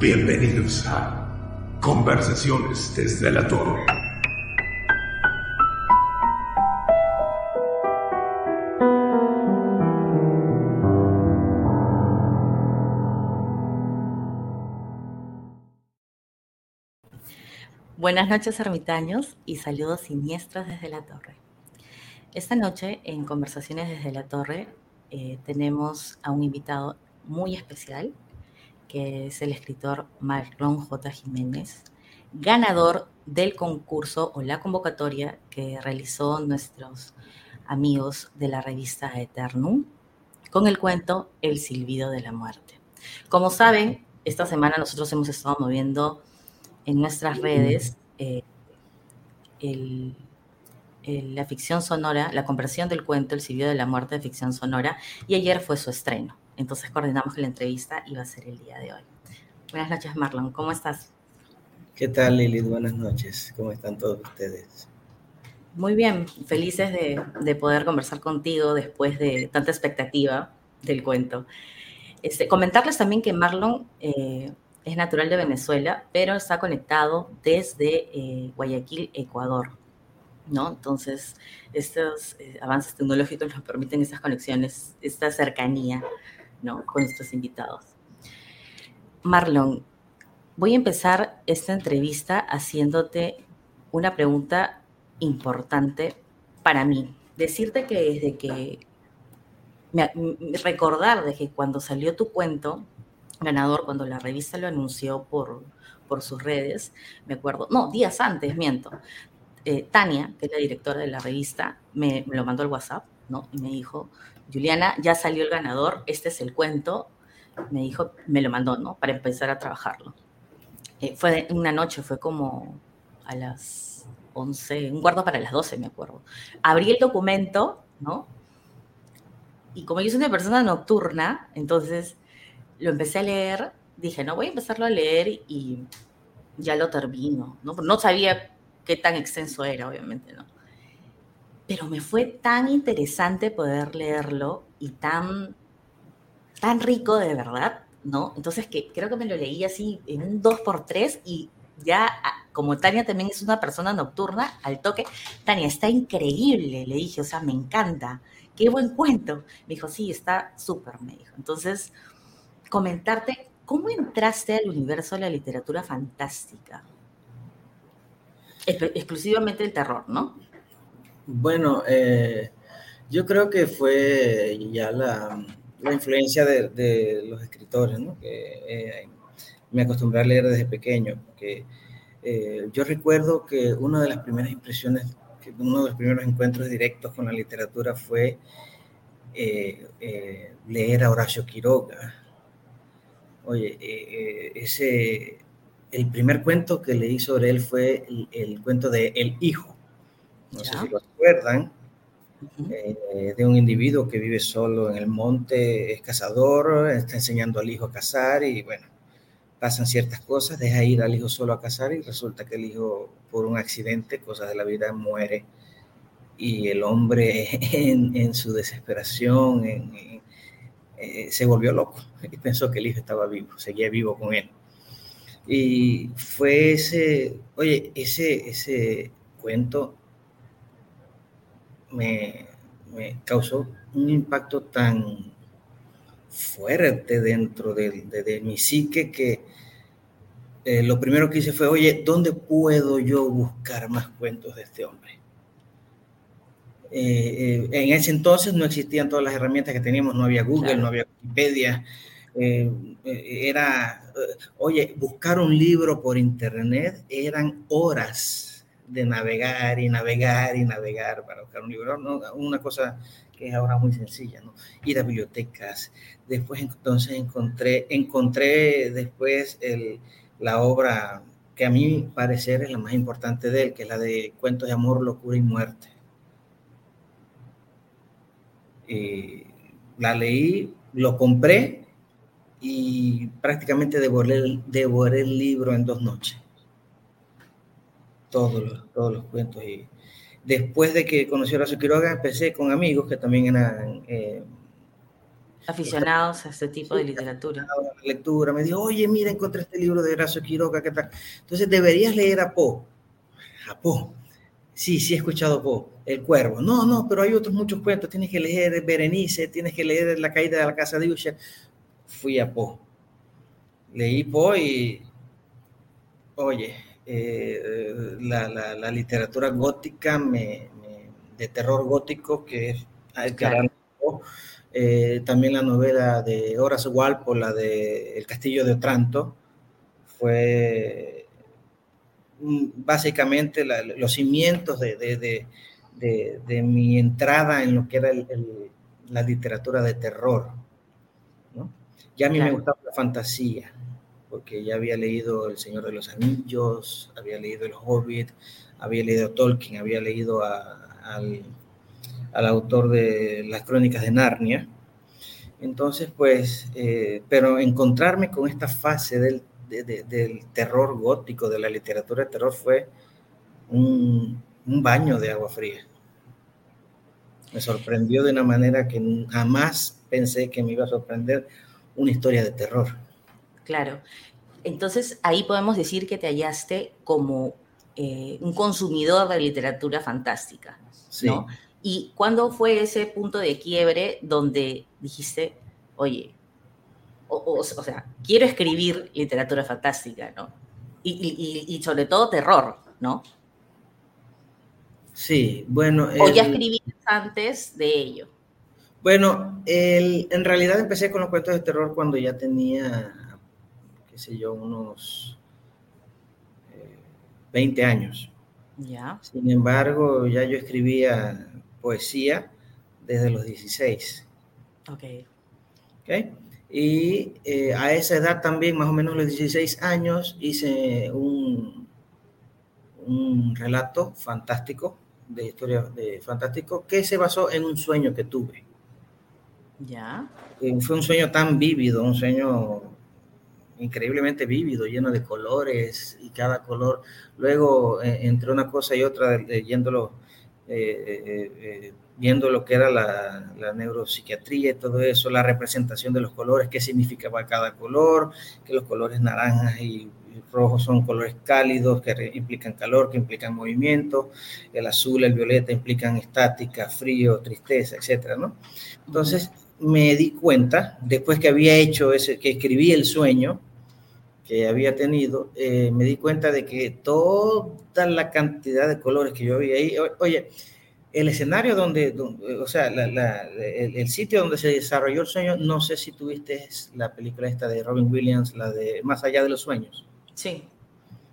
Bienvenidos a Conversaciones desde la Torre. Buenas noches, ermitaños, y saludos siniestros desde la torre. Esta noche, en Conversaciones desde la torre, eh, tenemos a un invitado muy especial, que es el escritor Marlon J. Jiménez, ganador del concurso o la convocatoria que realizó nuestros amigos de la revista Eternum con el cuento El silbido de la muerte. Como saben, esta semana nosotros hemos estado moviendo en nuestras redes eh, la ficción sonora, la conversión del cuento El silbido de la muerte de ficción sonora, y ayer fue su estreno. Entonces coordinamos que la entrevista iba a ser el día de hoy. Buenas noches, Marlon. ¿Cómo estás? ¿Qué tal, Lilith? Buenas noches. ¿Cómo están todos ustedes? Muy bien, felices de, poder conversar contigo después de tanta expectativa del cuento. Este, comentarles también que Marlon eh, es natural de Venezuela, pero está conectado desde eh, Guayaquil, Ecuador. ¿no? Entonces, estos eh, avances tecnológicos nos permiten esas conexiones, esta cercanía con estos invitados. Marlon, voy a empezar esta entrevista haciéndote una pregunta importante para mí. Decirte que desde que recordar de que cuando salió tu cuento ganador, cuando la revista lo anunció por, por sus redes, me acuerdo, no, días antes, miento, eh, Tania, que es la directora de la revista, me, me, lo mandó al WhatsApp, ¿no? Y me dijo, Juliana, ya salió el ganador, este es el cuento. Me dijo, me lo mandó, ¿no? Para empezar a trabajarlo. Eh, fue una noche, fue como a las 11, un cuarto para las 12, me acuerdo. Abrí el documento, ¿no? Y como yo soy una persona nocturna, entonces lo empecé a leer, dije, no, voy a empezarlo a leer y ya lo termino, ¿no? No sabía qué tan extenso era, obviamente, ¿no? Pero me fue tan interesante poder leerlo y tan, tan rico de verdad, ¿no? Entonces que creo que me lo leí así en un 2x3 y ya, ah, como Tania también es una persona nocturna, al toque, Tania, está increíble, le dije, o sea, me encanta, qué buen cuento. Me dijo, sí, está súper, me dijo. Entonces, comentarte, ¿cómo entraste al universo de la literatura fantástica? exclusivamente el terror, ¿no? Bueno, eh, yo creo que fue ya la, influencia de, los escritores, ¿no? que eh, me acostumbré a leer desde pequeño, porque eh, yo recuerdo que una de las primeras impresiones, uno de los primeros encuentros directos con la literatura fue leer a Horacio Quiroga. Oye, ese, el primer cuento que leí sobre él fue el cuento de El Hijo no sé si lo recuerdan, eh, de un individuo que vive solo en el monte, es cazador, está enseñando al hijo a cazar y bueno, pasan ciertas cosas, deja ir al hijo solo a cazar y resulta que el hijo por un accidente, cosas de la vida, muere. Y el hombre en, su desesperación eh, se volvió loco y pensó que el hijo estaba vivo, seguía vivo con él. Y fue ese, oye, ese, ese cuento me, causó un impacto tan fuerte dentro de, mi psique que eh, lo primero que hice fue, oye, ¿dónde puedo yo buscar más cuentos de este hombre? Eh, eh, en ese entonces no existían todas las herramientas que teníamos, no había Google, no había Wikipedia, era, oye, buscar un libro por internet eran horas de navegar y navegar y navegar para buscar un libro, una cosa que es ahora muy sencilla. Ir a bibliotecas. Después entonces encontré, encontré después el, la obra que a mí parecer es la más importante de él, que es la de Cuentos de Amor, Locura y Muerte. La leí, lo compré y prácticamente devoré, devoré el libro en dos noches todos los, todos los cuentos. Y después de que conocí a Horacio Quiroga, empecé con amigos que también eran eh, aficionados a este tipo de literatura. La lectura, me dijo, oye, mira, encontré este libro de Horacio Quiroga, ¿qué tal? Entonces deberías leer a Poe. A Poe. Sí, sí he escuchado Poe, El Cuervo. No, no, pero hay otros muchos cuentos. Tienes que leer Berenice, tienes que leer La caída de la casa de Usher. Fui a Poe. Leí Poe y, oye, eh, la, la, literatura gótica, me, de terror gótico, que es claro. Eh, también la novela de Horace Walpole, la de El Castillo de Otranto, fue mm, básicamente los cimientos de, mi entrada en lo que era la literatura de terror. Ya a mí me gustaba la fantasía, porque ya había leído El Señor de los Anillos, había leído El Hobbit, había leído Tolkien, había leído al al autor de las crónicas de Narnia. Entonces, pues, eh, pero encontrarme con esta fase del, del, terror gótico, de la literatura de terror, fue un, un, baño de agua fría. Me sorprendió de una manera que jamás pensé que me iba a sorprender una historia de terror. Claro. Entonces, ahí podemos decir que te hallaste como eh, un consumidor de literatura fantástica, ¿no? ¿Y cuándo fue ese punto de quiebre donde dijiste, oye, o, sea, quiero escribir literatura fantástica, ¿no? Y, sobre todo terror, ¿no? Sí, bueno. ¿O ya escribí antes de ello? Bueno, en realidad empecé con los cuentos de terror cuando ya tenía, sé yo, unos 20 eh, años. Ya. Sin embargo, ya yo escribía poesía desde los 16. Ok. okay? Y eh, a esa edad también, más o menos los 16 años, hice un, un relato fantástico, de historia de fantástico, que se basó en un sueño que tuve. Ya. Eh, fue un sueño tan vívido, un sueño increíblemente vívido, lleno de colores y cada color. Luego, eh, entre una cosa y otra, leyéndolo eh, eh, eh, viendo lo que era la, la, neuropsiquiatría y todo eso, la representación de los colores, qué significaba cada color, que los colores naranjas y, rojos son colores cálidos, que implican calor, que implican movimiento, el azul, el violeta implican estática, frío, tristeza, etcétera, ¿no? Entonces me di cuenta, después que había hecho ese, que escribí el sueño, que había tenido, eh, me di cuenta de que toda la cantidad de colores que yo había ahí, oye, el escenario donde, o sea, el, sitio donde se desarrolló el sueño, no sé si tuviste la película esta de Robin Williams, la de Más allá de los sueños. Sí.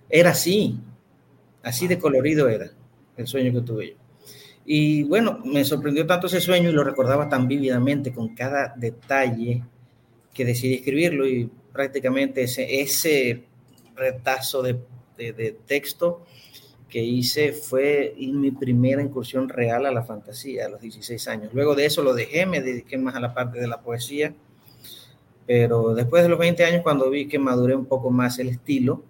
Era así, así de colorido era el sueño que tuve yo. Y bueno, me sorprendió tanto ese sueño y lo recordaba tan vívidamente con cada detalle que decidí escribirlo y prácticamente ese, retazo de, de, texto que hice fue mi primera incursión real a la fantasía a los 16 años. Luego de eso lo dejé, me dediqué más a la parte de la poesía, pero después de los 20 años, cuando vi que maduré un poco más el estilo,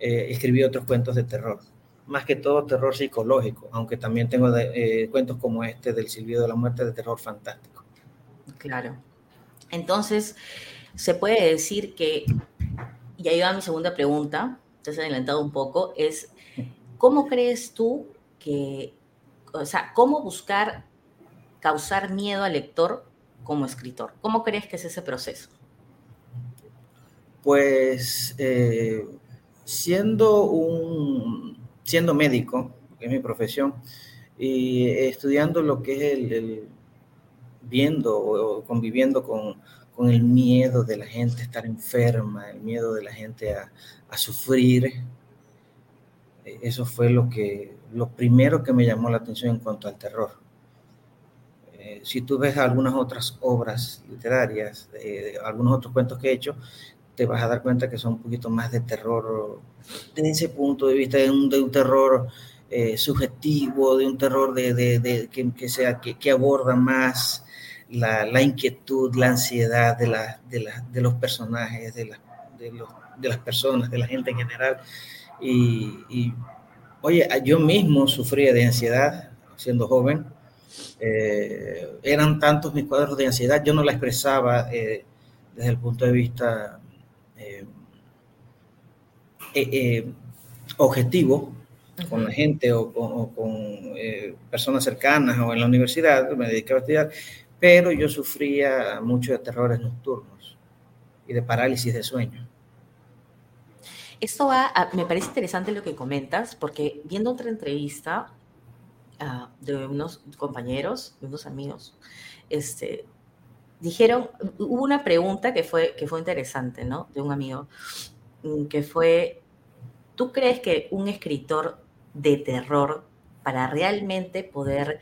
eh, escribí otros cuentos de terror, más que todo terror psicológico, aunque también tengo eh, cuentos como este del Silbido de la Muerte de terror fantástico. Claro. Entonces, se puede decir que, y ahí va mi segunda pregunta, te has adelantado un poco, es, ¿cómo crees tú que, o sea, cómo buscar causar miedo al lector como escritor? ¿Cómo crees que es ese proceso? Pues eh, siendo un siendo médico, que es mi profesión, y estudiando lo que es el viendo o conviviendo con con el miedo de la gente a estar enferma, el miedo de la gente a, sufrir. E, eso fue lo que lo primero que me llamó la atención en cuanto al terror. Eh, si tú ves algunas otras obras literarias, algunos otros cuentos que he hecho, te vas a dar cuenta que son un poquito más de terror, desde ese punto de vista, de un, de un terror eh, subjetivo, de un terror de, que, sea, que, que aborda más la, inquietud, la ansiedad de, la, de, los personajes, de, de, las personas, de la gente en general. Y, oye, yo mismo sufría de ansiedad siendo joven Eh, eran tantos mis cuadros de ansiedad, yo no la expresaba eh, desde el punto de vista objetivo con la gente o con, personas cercanas o en la universidad, me dedicaba a estudiar, pero yo sufría mucho de terrores nocturnos y de parálisis de sueño. Esto me parece interesante lo que comentas, porque viendo otra entrevista ah, de unos compañeros, de unos amigos, este, dijeron, hubo una pregunta que fue, que fue interesante, ¿no? De un amigo, mm, que fue, ¿tú crees que un escritor de terror, para realmente poder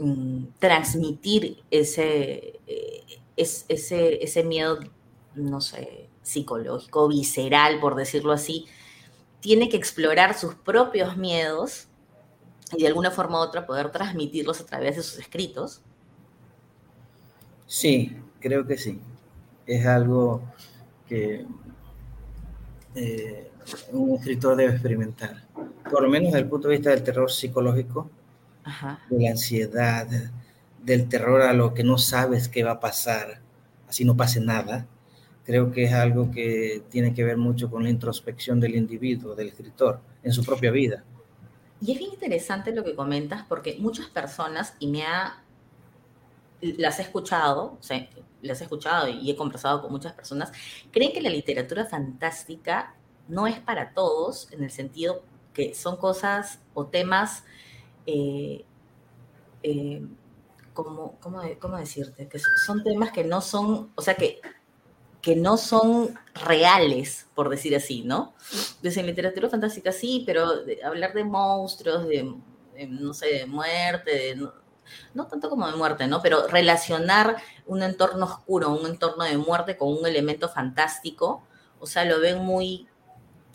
mm, transmitir ese, eh, ese, ese miedo, no sé, psicológico, visceral, por decirlo así, tiene que explorar sus propios miedos y de alguna forma u otra poder transmitirlos a través de sus escritos? Sí, creo que sí. Es algo que eh, un escritor debe experimentar, por lo menos desde el punto de vista del terror psicológico, de la ansiedad, del terror a lo que no sabes qué va a pasar, así no pase nada creo que es algo que tiene que ver mucho con la introspección del individuo, del escritor, en su propia vida. Y es bien interesante lo que comentas porque muchas personas, y me ha, las he escuchado, o sea, las he escuchado y he conversado con muchas personas, creen que la literatura fantástica no es para todos, en el sentido que son cosas o temas, eh, eh, como, ¿cómo, ¿cómo decirte? Que son temas que no son, o sea, que que no son reales, por decir así, ¿no? Desde en literatura fantástica sí, pero hablar de monstruos, de, no sé, de muerte, no, tanto como de muerte, ¿no? Pero relacionar un entorno oscuro, un entorno de muerte con un elemento fantástico, o sea, lo ven muy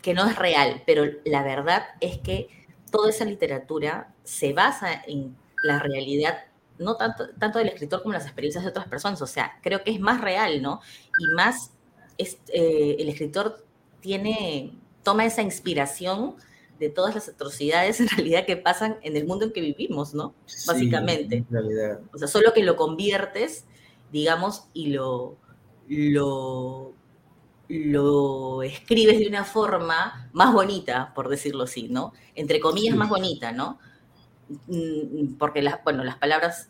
que no es real, pero la verdad es que toda esa literatura se basa en la realidad no tanto, tanto del escritor como las experiencias de otras personas. O sea, creo que es más real, ¿no? Y más eh, el escritor tiene, toma esa inspiración de todas las atrocidades en realidad que pasan en el mundo en que vivimos, ¿no? Básicamente. O sea, solo que lo conviertes, digamos, y lo, lo, lo escribes de una forma más bonita, por decirlo así, ¿no? Entre comillas, más bonita, ¿no? Mm, porque las, bueno, las palabras,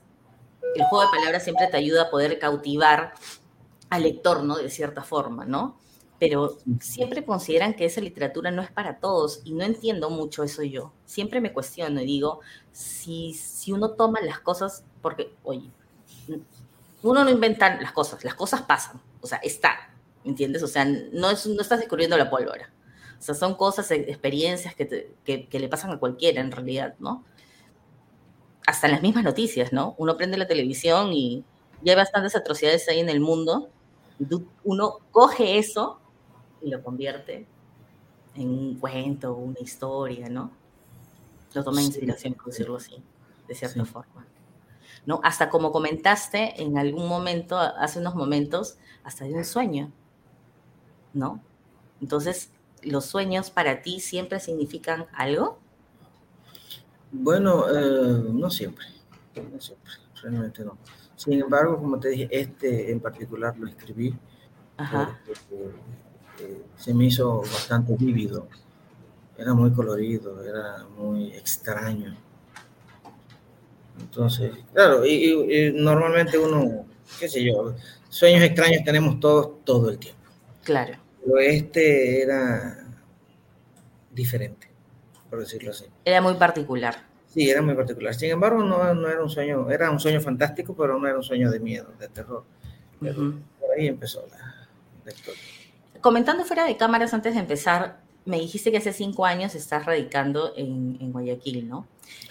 el juego de palabras siempre te ayuda a poder cautivar al lector, ¿no? De cierta forma, ¿no? Pero siempre consideran que esa literatura no es para todos y no entiendo mucho eso yo. Siempre me cuestiono y digo, si, si uno toma las cosas, porque, oye, uno no inventa las cosas, las cosas pasan, o sea, está, ¿entiendes? O sea, no, es, no estás descubriendo la pólvora. O sea, son cosas, experiencias que, que, que le pasan a cualquiera en realidad, ¿no? Hasta en las mismas noticias, ¿no? Uno prende la televisión y ya hay bastantes atrocidades ahí en el mundo. Y uno coge eso y lo convierte en un cuento, una historia, ¿no? Lo toma de inspiración, por decirlo así, de cierta forma. ¿No? Hasta como comentaste en algún momento, hace unos momentos, hasta de un sueño, ¿no? Entonces, ¿los sueños para ti siempre significan algo? Bueno, eh, no siempre, no siempre, realmente no. Sin embargo, como te dije, este en particular lo escribí eh, se me hizo bastante vívido, era muy colorido, era muy extraño. Entonces, claro, y, normalmente uno, qué sé yo, sueños extraños tenemos todos todo el tiempo. Claro. Pero este era diferente, por decirlo así. Era muy particular. Sí, era muy particular. Sin embargo, no, no, era un sueño, era un sueño fantástico, pero no era un sueño de miedo, de terror. Por ahí empezó la, historia. Comentando fuera de cámaras antes de empezar, me dijiste que hace cinco años estás radicando en, en Guayaquil, ¿no?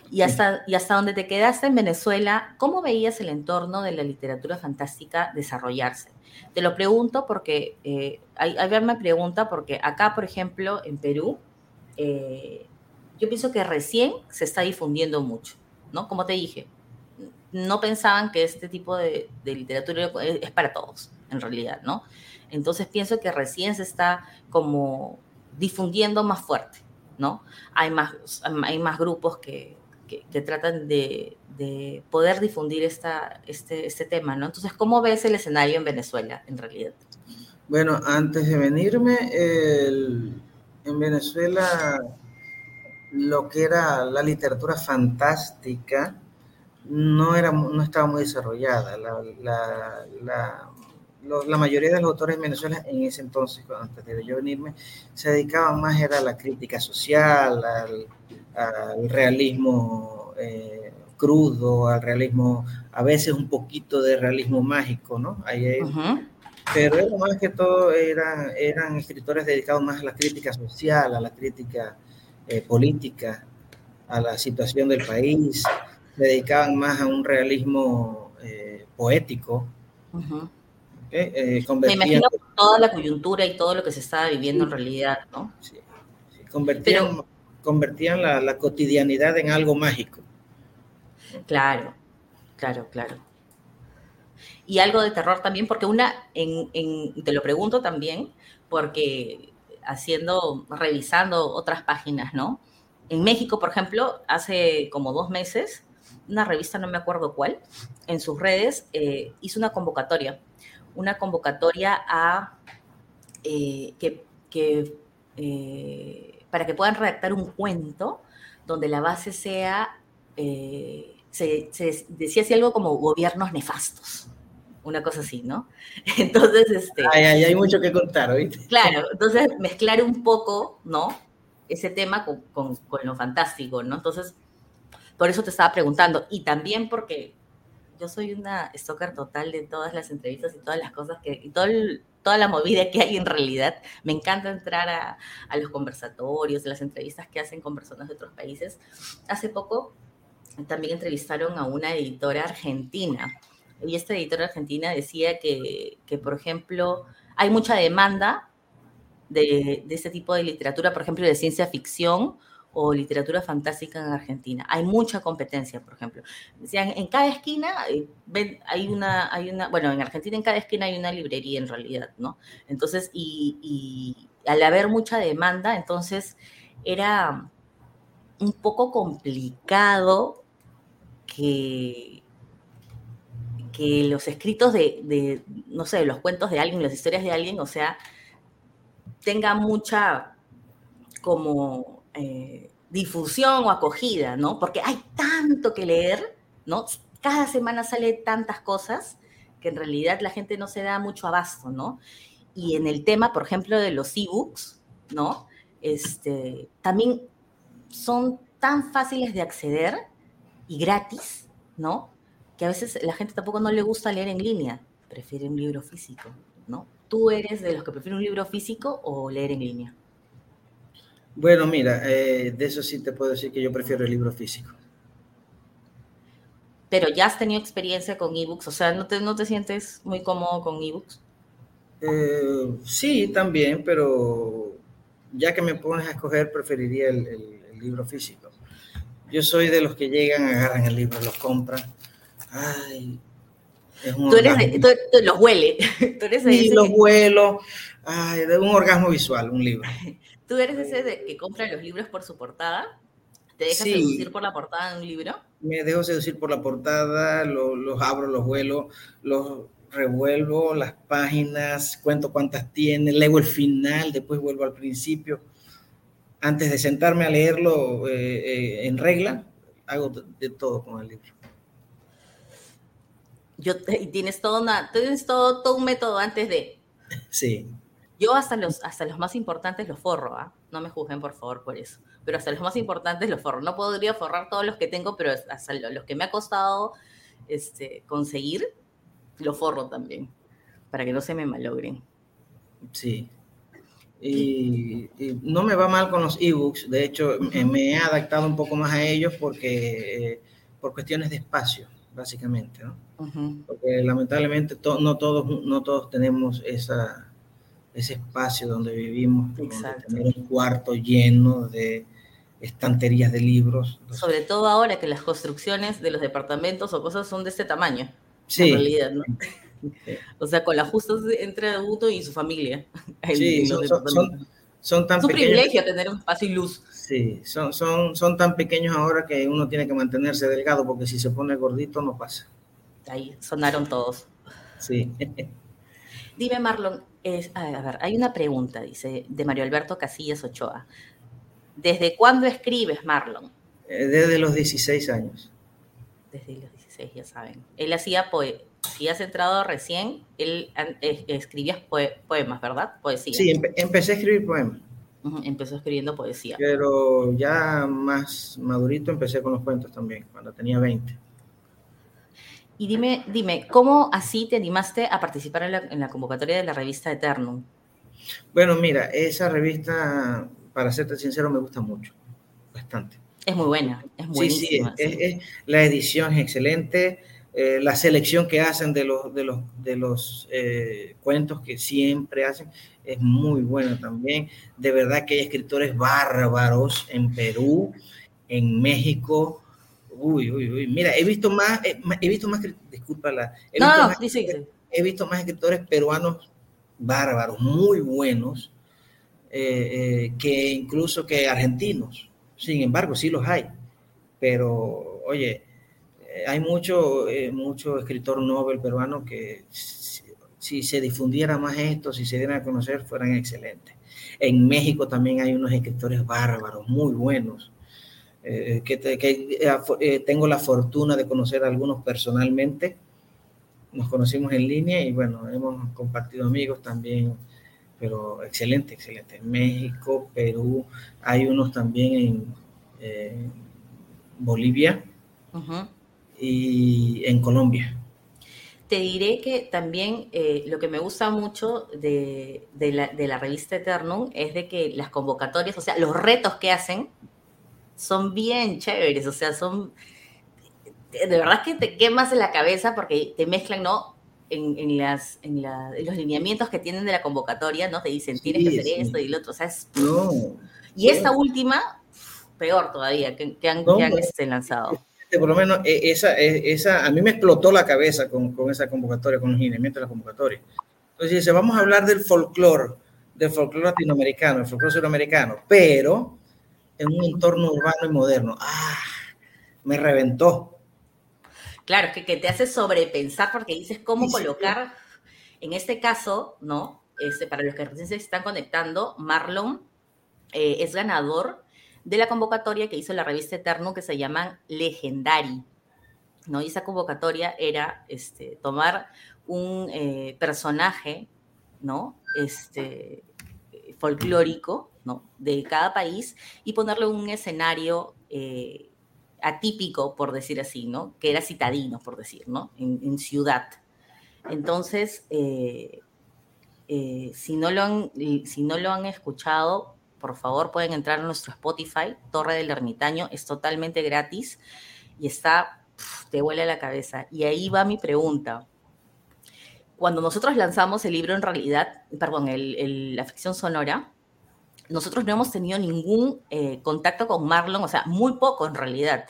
Y hasta, y hasta donde te quedaste en Venezuela, ¿cómo veías el entorno de la literatura fantástica desarrollarse? Te lo pregunto porque, eh, hay, hay me pregunta porque acá, por ejemplo, en Perú, eh, yo pienso que recién se está difundiendo mucho, ¿no? Como te dije, no pensaban que este tipo de, literatura es para todos, en realidad, ¿no? Entonces pienso que recién se está como difundiendo más fuerte, ¿no? Hay más, hay más grupos que, que, tratan de, poder difundir esta, este, este tema, ¿no? Entonces, ¿cómo ves el escenario en Venezuela, en realidad? Bueno, antes de venirme, en Venezuela lo que era la literatura fantástica no, era, no estaba muy desarrollada. La, la, mayoría de los autores en Venezuela en ese entonces, antes de yo venirme, se dedicaban más a la crítica social, al, al realismo eh, crudo, al realismo, a veces un poquito de realismo mágico, ¿no? Pero más que todo eran, eran escritores dedicados más a la crítica social, a la crítica eh, política, a la situación del país, se dedicaban más a un realismo eh, poético. Me imagino toda la coyuntura y todo lo que se estaba viviendo en realidad, ¿no? Sí, convertían convertían la, cotidianidad en algo mágico. Claro, claro, claro. Y algo de terror también, porque una, en, te lo pregunto también, porque haciendo, revisando otras páginas, ¿no? En México, por ejemplo, hace como dos meses, una revista, no me acuerdo cuál, en sus redes eh, hizo una convocatoria, una convocatoria a eh, que, eh, para que puedan redactar un cuento donde la base sea, eh, se, decía así algo como gobiernos nefastos, una cosa así, ¿no? Entonces, este... Ay, hay mucho que contar, ¿oíste? Claro, entonces mezclar un poco, ¿no? Ese tema con, con, lo fantástico, ¿no? Entonces, por eso te estaba preguntando, y también porque yo soy una stalker total de todas las entrevistas y todas las cosas que, y todo toda la movida que hay en realidad. Me encanta entrar a, a los conversatorios, las entrevistas que hacen con personas de otros países. Hace poco también entrevistaron a una editora argentina. Y esta editora argentina decía que, que por ejemplo, hay mucha demanda de, de este tipo de literatura, por ejemplo, de ciencia ficción o literatura fantástica en Argentina. Hay mucha competencia, por ejemplo. Decían, en cada esquina eh, hay una, hay una, bueno, en Argentina en cada esquina hay una librería en realidad, ¿no? Entonces, y, al haber mucha demanda, entonces era un poco complicado que, que los escritos de, no sé, los cuentos de alguien, las historias de alguien, o sea, tenga mucha como eh, difusión o acogida, ¿no? Porque hay tanto que leer, ¿no? Cada semana sale tantas cosas que en realidad la gente no se da mucho abasto, ¿no? Y en el tema, por ejemplo, de los ebooks, ¿no? Este, también son tan fáciles de acceder y gratis, ¿no? Que a veces la gente tampoco no le gusta leer en línea, prefiere un libro físico, ¿no? ¿Tú eres de los que prefieren un libro físico o leer en línea? Bueno, mira, eh, de eso sí te puedo decir que yo prefiero el libro físico. Pero ya has tenido experiencia con ebooks, o sea, ¿no te, no te sientes muy cómodo con ebooks? Eh, sí, también, pero ya que me pones a escoger, preferiría el, libro físico. Yo soy de los que llegan, agarran el libro, lo compran. Ay, tú eres de, tú, los huele. tú eres de sí, los huelo. Ay, de un orgasmo visual, un libro. ¿Tú eres ese de que compra los libros por su portada? ¿Te dejas seducir por la portada de un libro? Me dejo seducir por la portada, los abro, los vuelo, los revuelvo, las páginas, cuento cuántas tiene, leo el final, después vuelvo al principio. Antes de sentarme a leerlo eh, eh, en regla, hago de todo con el libro. Yo, tienes todo, una, tienes todo, todo un método antes de. Sí. Yo hasta los, hasta los más importantes los forro, ¿ah? No me juzguen, por favor, por eso. Pero hasta los más importantes los forro. No podría forrar todos los que tengo, pero hasta los que me ha costado este, conseguir, los forro también, para que no se me malogren. Sí. Y, no me va mal con los ebooks, de hecho me he adaptado un poco más a ellos porque eh, por cuestiones de espacio, básicamente, ¿no? Porque lamentablemente no, todos, no todos tenemos esa, ese espacio donde vivimos, tener un cuarto lleno de estanterías de libros. Sobre todo ahora que las construcciones de los departamentos o cosas son de este tamaño. Sí. En realidad, ¿no? O sea, con la justa entre uno y su familia. Sí, son, son tan es un pequeños. privilegio tener un espacio y luz. Sí, son, son, son tan pequeños ahora que uno tiene que mantenerse delgado porque si se pone gordito no pasa. Ahí sonaron todos. Sí. Dime, Marlon, es, a ver, hay una pregunta, dice, de Mario Alberto Casillas Ochoa. ¿Desde cuándo escribes, Marlon? Eh, Desde los 16 años. Desde los 16, ya saben. Él hacía poe si has entrado recién, él an- es- escribías poe- poemas, ¿verdad? Poesía. Sí, empe- empecé a escribir poemas, Empezó escribiendo poesía. pero ya más madurito empecé con los cuentos también, cuando tenía 20. Y dime, dime, ¿cómo así te animaste a participar en la, en la convocatoria de la revista Eternum? Bueno, mira, esa revista, para serte sincero, me gusta mucho, bastante. Es muy buena, es Sí, sí, buenísima. es- sí. es- la edición es excelente, eh, la selección que hacen de los, de los, de los eh, cuentos que siempre hacen es muy buena también. De verdad que hay escritores bárbaros en Perú, en México. Uy, uy, uy. Mira, he visto más, eh, he visto más, disculpa la, he No, he visto más escritores peruanos bárbaros, muy buenos, eh, que incluso que argentinos. Sin embargo, sí los hay. Pero, oye, hay mucho, eh, mucho escritor Nobel peruano que si, si se difundiera más esto, si se dieran a conocer, fueran excelentes. En México también hay unos escritores bárbaros, muy buenos. eh, que, que, eh, eh, tengo la fortuna de conocer a algunos personalmente nos conocimos en línea y bueno, hemos compartido amigos también, pero excelente, excelente. México, Perú, hay unos también en eh, Bolivia Ujú. Y en Colombia. Te diré que también eh, lo que me gusta mucho de, de la, de la revista Eternum es de que las convocatorias, o sea, los retos que hacen son bien chéveres, o sea, son... De verdad que te quemas en la cabeza porque te mezclan, ¿no? En, en las, en, la- los lineamientos que tienen de la convocatoria, ¿no? Te dicen, tienes que hacer sí. esto y lo otro, o sea, es... No, Y esta última, peor todavía, que, que han, No, que han, no. este, lanzado. Este, por lo menos eh, esa, eh, esa, a mí me explotó la cabeza con, con esa convocatoria, con los lineamientos de la convocatoria. Entonces dice, vamos a hablar del folclore, del folclore latinoamericano, del folclore sudamericano, pero en un entorno urbano y moderno. ¡Ah! Me reventó. Claro, que, que te hace sobrepensar porque dices cómo Sí, sí, colocar, en este caso, ¿no? Este, para los que recién se están conectando, Marlon eh, es ganador de la convocatoria que hizo la revista Eterno que se llama Legendary. ¿no? Y esa convocatoria era este, tomar un eh, personaje, ¿no? Este, folclórico, ¿no? De cada país y ponerle un escenario eh, atípico, por decir así, ¿no? Que era citadino, por decir, ¿no? En, ciudad. Entonces, eh, si, no lo han, si no lo han escuchado, por favor pueden entrar a nuestro Spotify, Torre del Ermitaño, es totalmente gratis y está, te huele la cabeza. Y ahí va mi pregunta. Cuando nosotros lanzamos el libro en realidad, perdón, la ficción sonora, nosotros no hemos tenido ningún eh, contacto con Marlon, o sea, muy poco en realidad.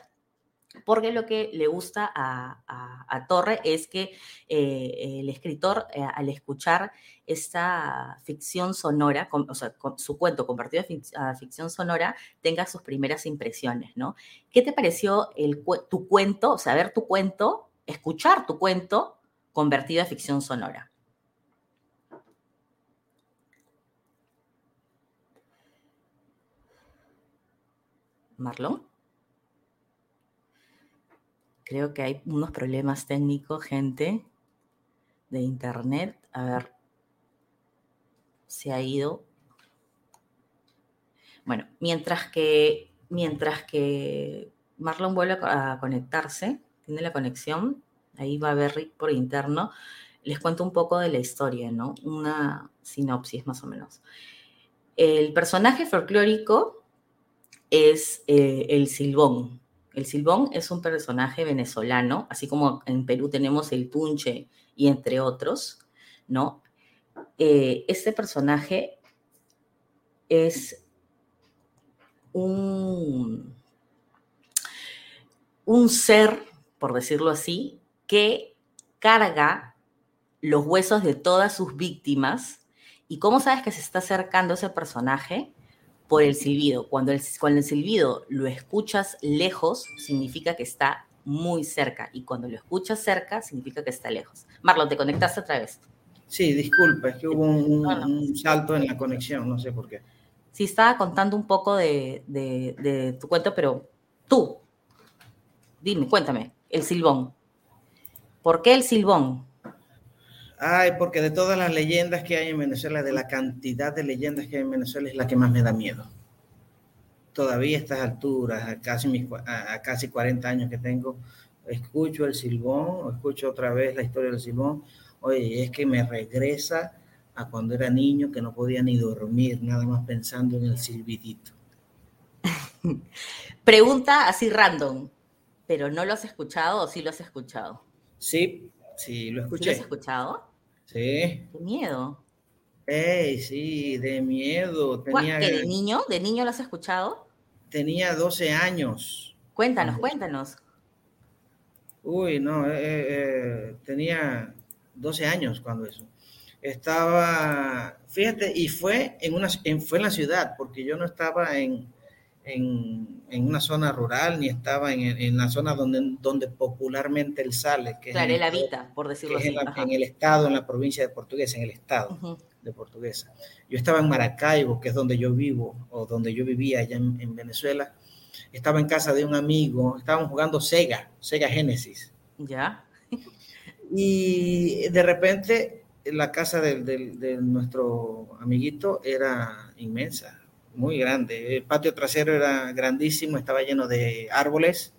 Porque lo que le gusta a, a- Torre es que eh, el escritor, eh, al escuchar esta ficción sonora, con- o sea, su cuento convertido a, fic- a ficción sonora, tenga sus primeras impresiones, ¿no? ¿Qué te pareció el, tu cuento, o sea, ver tu cuento, escuchar tu cuento convertido a ficción sonora? Marlon. Creo que hay unos problemas técnicos, gente, de internet. A ver, se ha ido. Bueno, mientras que, mientras que Marlon vuelve a co- a conectarse, tiene la conexión, ahí va a ver Rick por interno, les cuento un poco de la historia, ¿no? Una sinopsis más o menos. El personaje folclórico es eh, el Silbón. El Silbón es un personaje venezolano, así como en Perú tenemos el Tunche y entre otros, ¿no? Eh, este personaje es un, un ser, por decirlo así, que carga los huesos de todas sus víctimas ¿Y cómo sabes que se está acercando ese personaje? Por el silbido. Cuando el, cuando el silbido lo escuchas lejos, significa que está muy cerca. Y cuando lo escuchas cerca, significa que está lejos. Marlon, ¿te conectaste otra vez? Sí, disculpa, es que hubo un, un salto en la conexión, no sé por qué. Sí, estaba contando un poco de, de, de tu cuento, pero tú, dime, cuéntame, el silbón. ¿Por qué el silbón? Ay, porque de todas las leyendas que hay en Venezuela, de la cantidad de leyendas que hay en Venezuela, es la que más me da miedo. Todavía a estas alturas, a casi, mis, a casi 40 años que tengo, escucho el silbón, escucho otra vez la historia del silbón. Oye, es que me regresa a cuando era niño, que no podía ni dormir, nada más pensando en el silbidito. Pregunta así random, ¿pero no lo has escuchado o sí lo has escuchado? Sí, Sí, lo escuché. ¿Lo has escuchado? Sí. Qué miedo. Ey, sí, de miedo. Tenía... ¿Qué, ¿De niño? ¿De niño lo has escuchado? Tenía 12 años. Cuéntanos, cuéntanos. Uy, no, eh, eh, tenía 12 años cuando eso. Estaba, fíjate, y fue en, una, fue en la ciudad, porque yo no estaba en, en, una zona rural ni estaba en, en, la zona donde, donde popularmente él sale. Que claro, él habita, por decirlo así. En, el estado, en la provincia de Portuguesa, en el estado de Portuguesa. Yo estaba en Maracaibo, que es donde yo vivo, o donde yo vivía allá en, Venezuela. Estaba en casa de un amigo, estábamos jugando Sega, Sega Genesis. Ya. y de repente la casa de, de nuestro amiguito era inmensa, muy grande. El patio trasero era grandísimo, estaba lleno de árboles,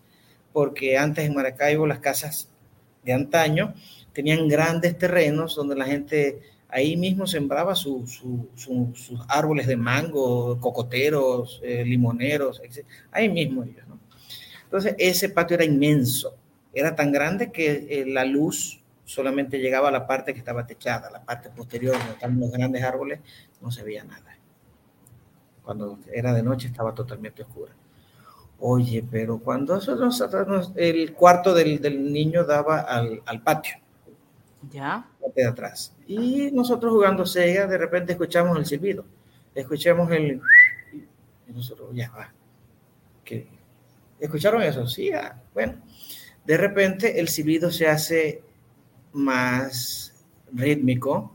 porque antes en Maracaibo las casas de antaño tenían grandes terrenos donde la gente ahí mismo sembraba sus árboles de mango, cocoteros, eh, limoneros, ahí mismo ellos. Entonces ese patio era inmenso, era tan grande que eh, la luz solamente llegaba a la parte que estaba techada, la parte posterior donde estaban los grandes árboles, no se veía nada cuando era de noche estaba totalmente oscura. Oye, pero cuando nosotros, el cuarto del, del niño daba al, al, patio. Ya. De atrás. Y nosotros jugando Sega, de repente escuchamos el silbido. Escuchamos el... Y nosotros, ya va. ¿Qué? ¿Escucharon eso? Sí, ah, bueno. De repente el silbido se hace más rítmico,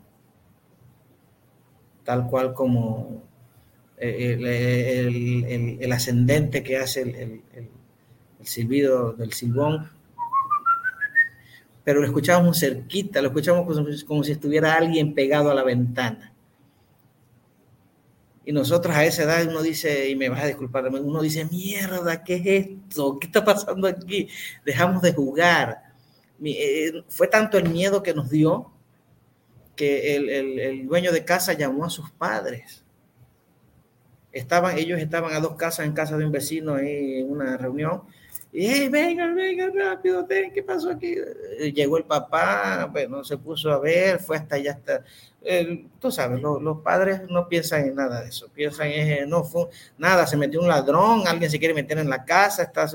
tal cual como el, ascendente que hace el, silbido del silbón, pero lo escuchamos cerquita, lo escuchamos como, si estuviera alguien pegado a la ventana. Y nosotros a esa edad uno dice, y me vas a disculpar, uno dice, mierda, ¿qué es esto? ¿Qué está pasando aquí? Dejamos de jugar. Eh, fue tanto el miedo que nos dio que el dueño de casa llamó a sus padres estaban, ellos estaban a dos casas en casa de un vecino en una reunión. Y, hey, venga, venga, rápido, ¿qué pasó aquí? Eh, llegó el papá, bueno, se puso a ver, fue hasta allá, hasta... tú sabes, los padres no piensan en nada de eso, piensan en, no, fue nada, se metió un ladrón, alguien se quiere meter en la casa, está...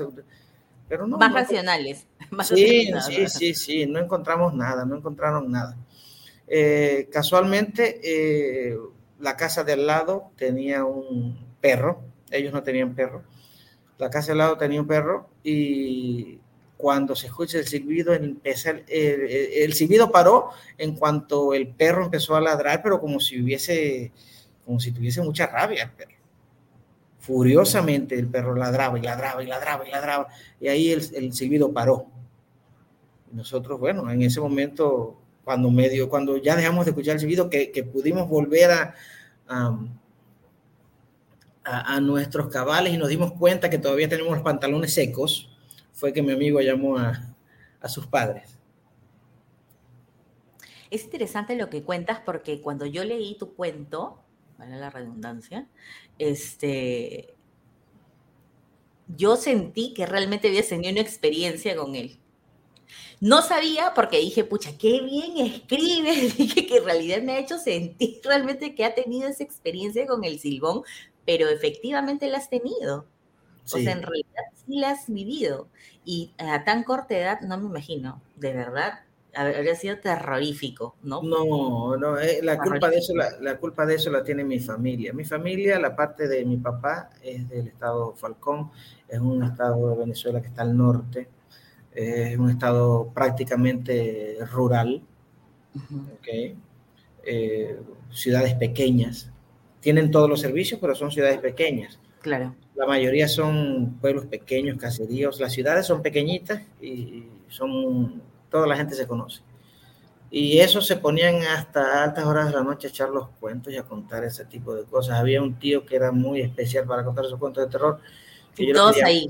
Pero no, más racionales. sí, sí, sí, sí, no encontramos nada, no encontraron nada. Eh, casualmente, eh, la casa de al lado tenía un perro, ellos no tenían perro, la casa de al lado tenía un perro y cuando se escucha el silbido, el, silbido paró en cuanto el perro empezó a ladrar, pero como si hubiese, tuviese mucha rabia. Furiosamente el perro ladraba y ladraba y ladraba y ladraba, y ahí el, el silbido paró. Nosotros, bueno, en ese momento cuando medio, cuando ya dejamos de escuchar el silbido, que, pudimos volver a, a, a, nuestros cabales y nos dimos cuenta que todavía tenemos los pantalones secos, fue que mi amigo llamó a, a sus padres. Es interesante lo que cuentas porque cuando yo leí tu cuento, vale la redundancia, este, yo sentí que realmente había tenido una experiencia con él. No sabía porque dije, pucha, qué bien escribe. Dije que en realidad me ha hecho sentir realmente que ha tenido esa experiencia con el silbón, pero efectivamente la has tenido. O sea, en realidad sí la has vivido. Y a tan corta edad, no me imagino, de verdad, habría sido terrorífico, ¿no? No, no, eh, la culpa de eso la, la, culpa de eso la tiene mi familia. Mi familia, la parte de mi papá es del estado Falcón, es un estado de Venezuela que está al norte, es un estado prácticamente rural, eh, ciudades pequeñas, tienen todos los servicios, pero son ciudades pequeñas. Claro. La mayoría son pueblos pequeños, caseríos. Las ciudades son pequeñitas y son toda la gente se conoce. Y eso se ponían hasta altas horas de la noche a echar los cuentos y a contar ese tipo de cosas. Había un tío que era muy especial para contar esos cuentos de terror. Que Todos ahí.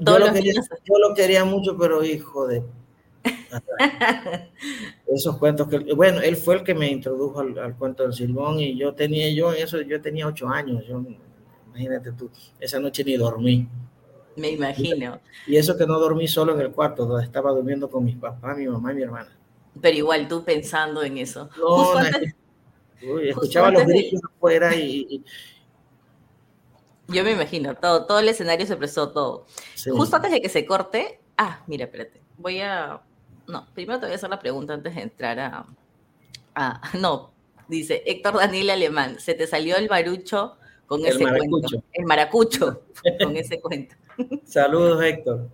Yo, lo quería, yo, lo quería, mucho, pero hijo de... esos cuentos que... Bueno, él fue el que me introdujo al, cuento del Silbón y yo tenía, yo eso, yo tenía ocho años. Yo, imagínate tú, esa noche ni dormí. Me imagino. Y eso que no dormí solo en el cuarto, donde estaba durmiendo con mis papás, mi mamá y mi hermana. Pero igual tú pensando en eso. No, escuchaba los gritos afuera y, Yo me imagino, todo, todo el escenario se prestó todo. Justo antes de que se corte, ah, mira, espérate, voy a, no, primero te voy a hacer la pregunta antes de entrar a, a no, dice Héctor Daniel Alemán, se te salió el barucho con ese cuento. El maracucho con ese cuento. Saludos, Héctor.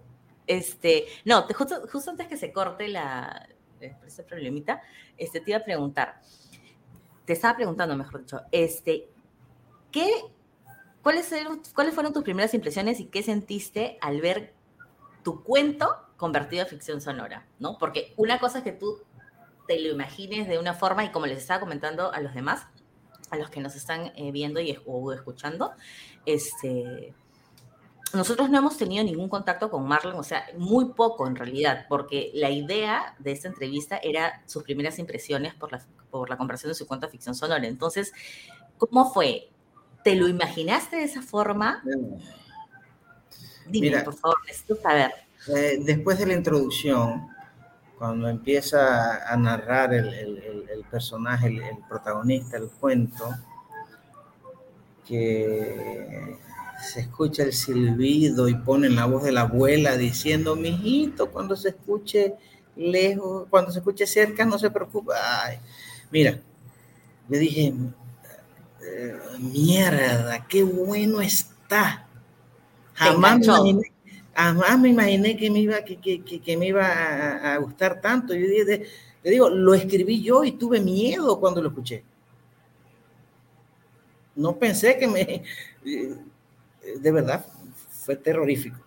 Este, no, justo, justo antes que se corte la, ese problemita, este, te iba a preguntar, te estaba preguntando, mejor dicho, este, ¿qué, cuáles, ¿cuáles fueron tus primeras impresiones y qué sentiste al ver tu cuento convertido a ficción sonora? ¿no? Porque una cosa es que tú te lo imagines de una forma y como les estaba comentando a los demás, a los que nos están eh, viendo y escuchando, este, nosotros no hemos tenido ningún contacto con Marlon, o sea, muy poco en realidad, porque la idea de esta entrevista era sus primeras impresiones por la, por comparación de su cuenta ficción sonora. Entonces, ¿cómo fue? ¿Te lo imaginaste de esa forma? Dime, por favor, necesito saber. Eh, después de la introducción, cuando empieza a narrar el, el personaje, el, protagonista, el cuento, que se escucha el silbido y ponen la voz de la abuela diciendo, mijito, cuando se escuche lejos, cuando se escuche cerca, no se preocupe. mira, le dije, eh, mierda, qué bueno está. Jamás me, imaginé, jamás me imaginé que me iba, que, que, que, me iba a, gustar tanto. Yo dije, le digo, lo escribí yo y tuve miedo cuando lo escuché. No pensé que me de verdad fue terrorífico.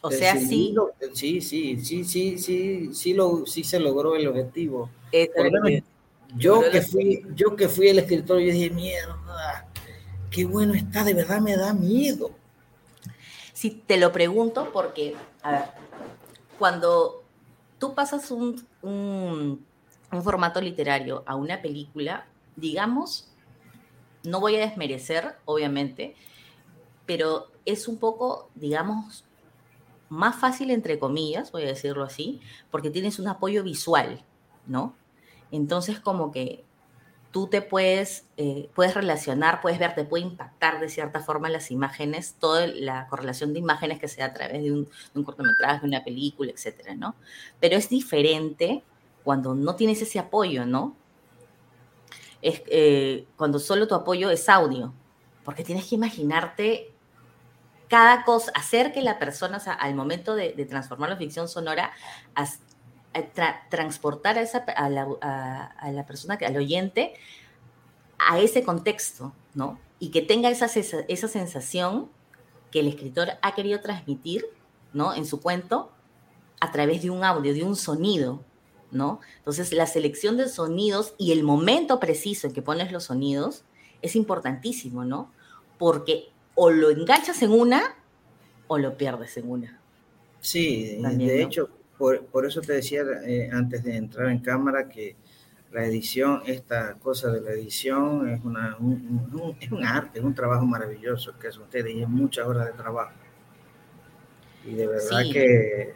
O sea, sí. Sí, sí, sí, sí, sí, sí, lo, sí se logró el objetivo. Yo que fui, yo que fui el escritor, yo dije, mierda, qué bueno está, de verdad me da miedo. Sí, te lo pregunto porque, a ver, cuando tú pasas un, un formato literario a una película, digamos, no voy a desmerecer, obviamente, pero es un poco, digamos, más fácil, entre comillas, voy a decirlo así, porque tienes un apoyo visual, ¿no? Entonces, como que tú te puedes, eh, puedes relacionar, puedes ver, te puede impactar de cierta forma las imágenes, toda la correlación de imágenes que se da a través de un, cortometraje, de una película, etcétera, ¿no? Pero es diferente cuando no tienes ese apoyo, ¿no? Es, eh, cuando solo tu apoyo es audio, porque tienes que imaginarte cada cosa, hacer que la persona, o sea, al momento de, transformar la ficción sonora, transportar a, esa, a, la, persona, al oyente, a ese contexto, ¿no? Y que tenga esa, esa sensación que el escritor ha querido transmitir, ¿no? En su cuento, a través de un audio, de un sonido, ¿no? Entonces, la selección de sonidos y el momento preciso en que pones los sonidos es importantísimo, ¿no? Porque o lo enganchas en una o lo pierdes en una. Sí, de hecho, por, eso te decía eh, antes de entrar en cámara que la edición, esta cosa de la edición es, una, un, es un arte, es un trabajo maravilloso que hacen ustedes y es muchas horas de trabajo. Y de verdad que,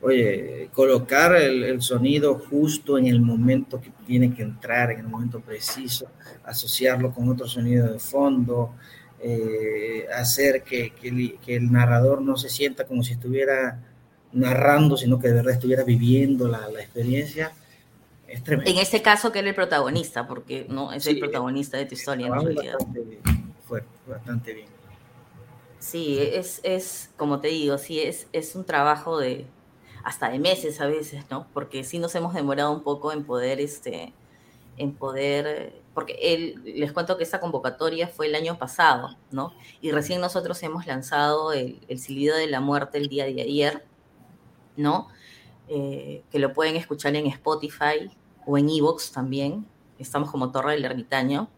oye, colocar el, el, sonido justo en el momento que tiene que entrar, en el momento preciso, asociarlo con otro sonido de fondo, eh, hacer que, que, el, narrador no se sienta como si estuviera narrando, sino que de verdad estuviera viviendo la, la experiencia. Es tremendo. En ese caso, que era el protagonista, porque no es el protagonista de tu historia. En realidad. Bastante, fue bastante bien. Sí, es, es, como te digo, sí, es, es un trabajo de hasta de meses a veces, ¿no? Porque sí nos hemos demorado un poco en poder, este, en poder, porque él, les cuento que esta convocatoria fue el año pasado, ¿no? Y recién nosotros hemos lanzado el, el Silbido de la Muerte el día de ayer, ¿no? Eh, que lo pueden escuchar en Spotify o en Evox también. Estamos como Torre del Ermitaño.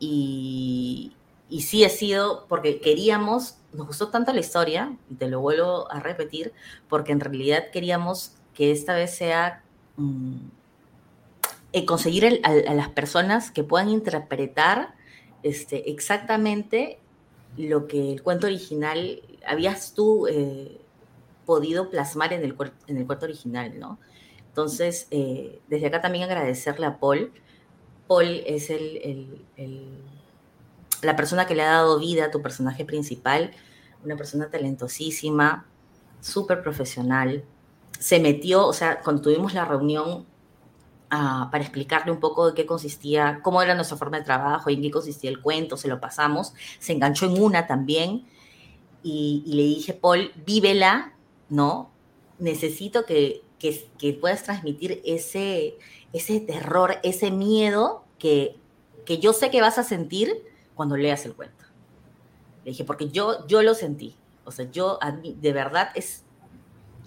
Y, y sí ha sido porque queríamos, nos gustó tanto la historia, y te lo vuelvo a repetir, porque en realidad queríamos que esta vez sea mm, conseguir a, las personas que puedan interpretar este, exactamente lo que el cuento original habías tú eh, podido plasmar en el, en el cuento original, ¿no? Entonces, eh, desde acá también agradecerle a Paul. Paul es el, el, el la persona que le ha dado vida a tu personaje principal, una persona talentosísima, súper profesional. Se metió, o sea, cuando tuvimos la reunión uh, para explicarle un poco de qué consistía, cómo era nuestra forma de trabajo y en qué consistía el cuento, se lo pasamos, se enganchó en una también y, y le dije, Paul, vívela, ¿no? Necesito que, que, puedas transmitir ese, ese terror, ese miedo que, que yo sé que vas a sentir cuando leas el cuento. Le dije, porque yo, yo lo sentí. O sea, yo de verdad es,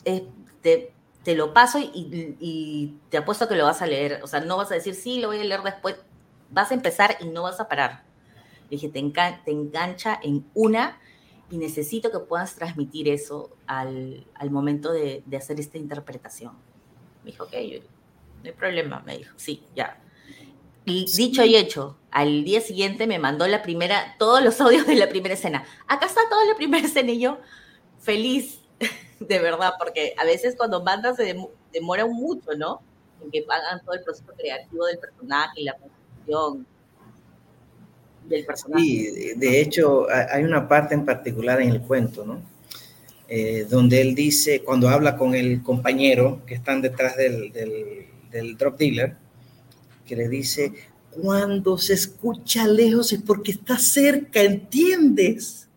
es te, lo paso y, y, te apuesto que lo vas a leer. O sea, no vas a decir, sí, lo voy a leer después. Vas a empezar y no vas a parar. Le dije, te, engan te engancha en una y necesito que puedas transmitir eso al, al momento de, de, hacer esta interpretación. Me dijo, ok, yo, no hay problema, me dijo, sí, ya. Y dicho y hecho, al día siguiente me mandó la primera, todos los audios de la primera escena. Acá está toda la primera escena y yo feliz, de verdad, porque a veces cuando mandas se demora mucho, ¿no? En que hagan todo el proceso creativo del personaje y la construcción del personaje. Sí, de hecho, hay una parte en particular en el cuento, ¿no? Eh, donde él dice, cuando habla con el compañero que están detrás del, del, del drop dealer, que le dice, cuando se escucha lejos es porque está cerca, ¿entiendes?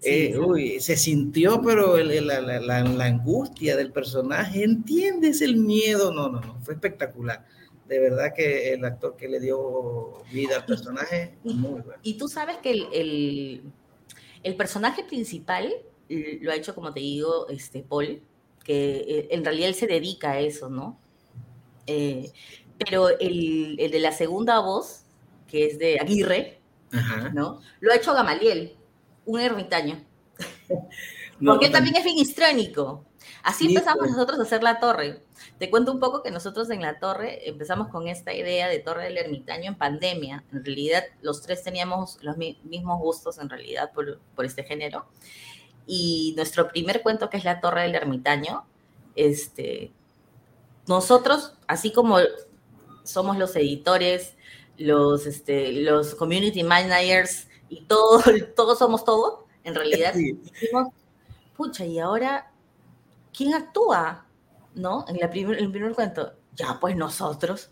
Sí, eh, uy, se sintió, pero el, la, la, la, la, angustia del personaje, ¿entiendes el miedo? No, no, no, fue espectacular. De verdad que el actor que le dio vida al personaje, y, muy bueno. Y tú sabes que el, el, el, personaje principal lo ha hecho, como te digo, este Paul, que eh, en realidad él se dedica a eso, ¿no? Eh, pero el, el, de la segunda voz, que es de Aguirre, Ajá. ¿no? Lo ha hecho Gamaliel, un ermitaño. No, Porque él también es bien histrónico. Así sí, empezamos nosotros a hacer la torre. Te cuento un poco que nosotros en la torre empezamos con esta idea de torre del ermitaño en pandemia. En realidad, los tres teníamos los mismos gustos en realidad por, por este género. Y nuestro primer cuento, que es la torre del ermitaño, este, nosotros, así como somos los editores, los, este, los community managers y todo, todos somos todo, en realidad sí. dijimos, pucha, y ahora, ¿quién actúa? ¿No? En, la en el primer cuento, ya, pues nosotros.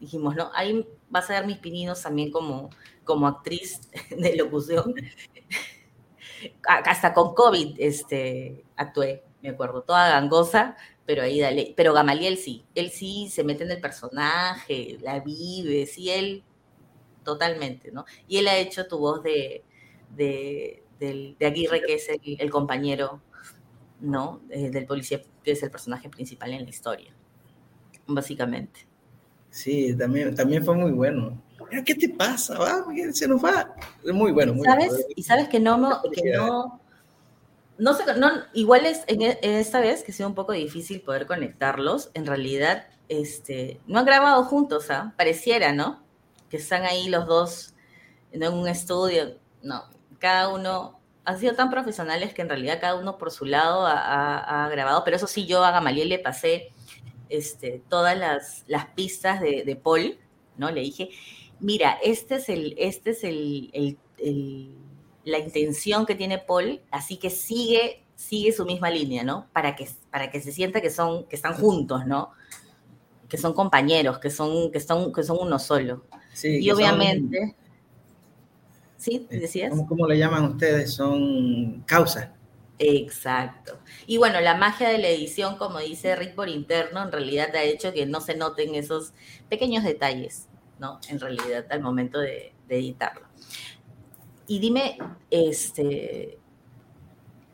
Dijimos, ¿no? Ahí vas a dar mis pininos también como, como actriz de locución. Hasta con COVID este, actué, me acuerdo, toda gangosa, pero ahí dale. Pero Gamaliel sí, él sí se mete en el personaje, la vive, sí, él totalmente, ¿no? Y él ha hecho tu voz de, de, de, Aguirre, que es el compañero, ¿no? Eh, del policía, que es el personaje principal en la historia, básicamente. Sí, también, también fue muy bueno. ¿Qué te pasa? Va, se nos va. Muy bueno. Muy ¿Sabes? bueno. Y sabes que no, que no, no sé, no, igual es en, esta vez que ha sido un poco difícil poder conectarlos. En realidad, este, no han grabado juntos, ¿ah? Pareciera, ¿no? Que están ahí los dos en un estudio. No, cada uno han sido tan profesionales que en realidad cada uno por su lado ha, ha, ha grabado. Pero eso sí, yo a Gamaliel le pasé este, todas las, las pistas de, de, Paul, ¿no? Le dije, mira, este es el, este es el, el, el la intención que tiene Paul, así que sigue, sigue su misma línea, ¿no? Para que, para que se sienta que, son, que están juntos, ¿no? Que son compañeros, que son, que son, que son uno solo. Sí, y obviamente... ¿Sí? Eh, ¿Decías? ¿cómo, ¿Cómo le llaman ustedes? Son causas. Exacto. Y bueno, la magia de la edición, como dice Rick por interno, en realidad ha hecho que no se noten esos pequeños detalles, ¿no? En realidad, al momento de, editarlo. Y dime, este,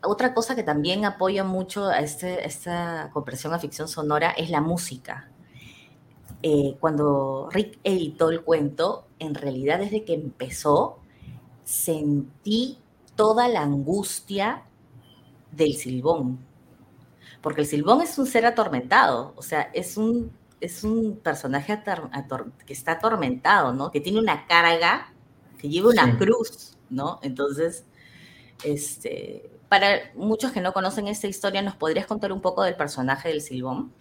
otra cosa que también apoya mucho a este, esta compresión a ficción sonora es la música. Eh, cuando Rick editó el cuento, en realidad desde que empezó, sentí toda la angustia del silbón. Porque el silbón es un ser atormentado, o sea, es un, es un personaje que está atormentado, ¿no? Que tiene una carga, que lleva una cruz, ¿no? Entonces, este, para muchos que no conocen esta historia, ¿nos podrías contar un poco del personaje del silbón?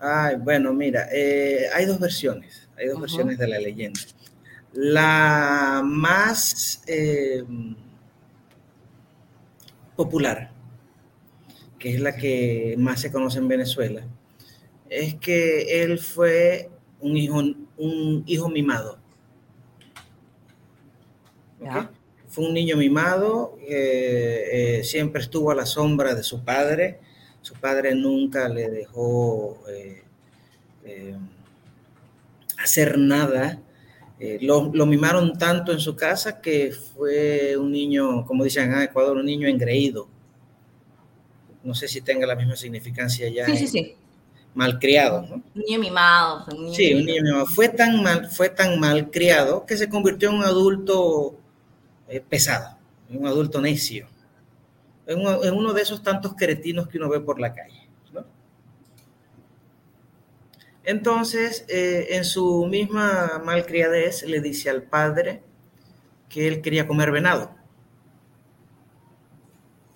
Ay, bueno, mira, eh, hay dos versiones, hay dos versiones de la leyenda. La más eh, popular que es la que más se conoce en Venezuela, es que él fue un hijo, un hijo mimado. Fue un niño mimado, eh, siempre estuvo a la sombra de su padre. Su padre nunca le dejó eh, hacer nada. Lo, lo, mimaron tanto en su casa que fue un niño, como dicen en Ecuador, un niño engreído no sé si tenga la misma significancia ya. Sí, sí, sí. Malcriado, ¿no? Un niño mimado. sí, un niño mimado. Fue tan, mal, fue tan malcriado que se convirtió en un adulto eh, pesado, en un adulto necio, en, uno de esos tantos cretinos que uno ve por la calle. ¿no? Entonces, eh, en su misma malcriadez, le dice al padre que él quería comer venado.